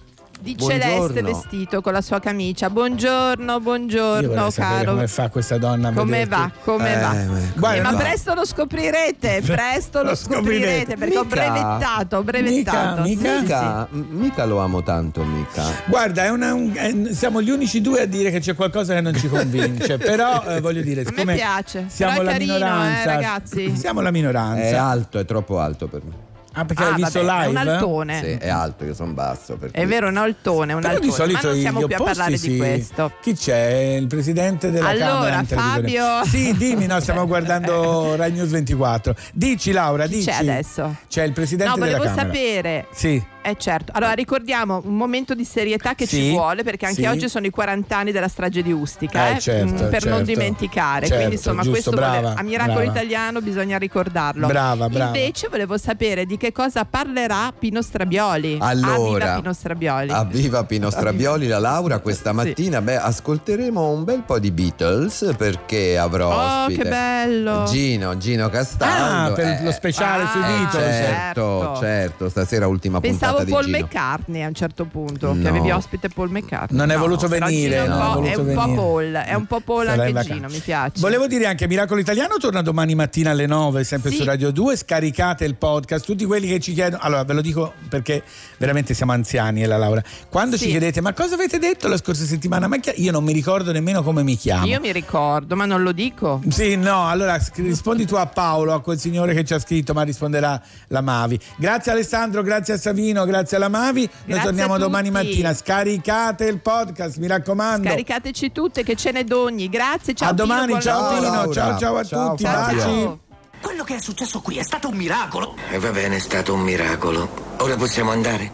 di Buongiorno. celeste vestito con la sua camicia. Buongiorno, Io buongiorno, caro. come fa questa donna. Come va? Come Eh, va? ma- Guarda, Eh, ma presto lo scoprirete, presto lo, Lo scoprirete. scoprirete perché ho Mica. brevettato, ho brevettato. Mica, Sì, Mica, sì. mica lo amo tanto, mica. Guarda, è una- un- è- siamo gli unici due a dire che c'è qualcosa che non ci convince. Però eh, voglio dire, A me piace. siamo Però è la carino, minoranza, eh, ragazzi. siamo la minoranza. È alto, è troppo alto per me. Ah, perché Ah, hai visto vabbè, è live? un altone. Sì, è alto, io sono basso. per È cui- vero, un altone, un Però altone. di solito ma non siamo più a parlare si- di questo. Chi c'è? Il presidente della Allora, Camera. Fabio. Sì, dimmi, no, stiamo guardando Rai News 24. Dici Laura, Chi dici. c'è adesso? C'è il presidente No, della volevo Camera. sapere. Sì. Eh certo, allora ricordiamo un momento di serietà che Sì, ci vuole perché anche sì. oggi sono i 40 anni della strage di Ustica, Eh, eh, certo, mm, per certo. non dimenticare. Certo, Quindi insomma giusto, questo vuole- brava, a Miracolo brava. Italiano bisogna ricordarlo. Brava, brava. Invece volevo sapere di che cosa parlerà Pino Strabioli. Allora, Aviva Pino Strabioli. Avviva Pino Strabioli, la Laura questa mattina. Beh, ascolteremo un bel po' di Beatles perché avrò Oh, ospite che bello! Gino, Gino Castaldo. Ah, per lo speciale sui eh, Beatles. Certo, Certo. certo, stasera ultima Pensavo puntata Paul di Gino. McCartney a un certo punto, che No. avevi ospite Paul McCartney. Non è No, voluto venire, Gino è voluto è un po' venire. Paul, è un po' Paul Sarà anche. Gino, mi piace. Volevo dire anche Miracolo Italiano torna domani mattina alle 9 sempre Sì. su Radio 2 scaricate il podcast tutti quelli che ci chiedono allora ve lo dico perché veramente siamo anziani e la Laura quando Sì. ci chiedete ma cosa avete detto la scorsa settimana ma io non mi ricordo nemmeno come mi chiamo Io mi ricordo, ma non lo dico. Sì, no, allora rispondi tu a Paolo, a quel signore che ci ha scritto, ma risponderà la Mavi. Grazie Alessandro, grazie a Savino, grazie alla Mavi. Noi Grazie torniamo a domani mattina. Scaricate il podcast, mi raccomando. Caricateci tutte che ce n'è d'ogni. Grazie, ciao a Pino, domani, ciao. Pino, Laura. ciao ciao a Ciao, tutti, Fabio. baci. Quello che è successo qui è stato un miracolo. E va bene, è stato un miracolo. Ora possiamo andare?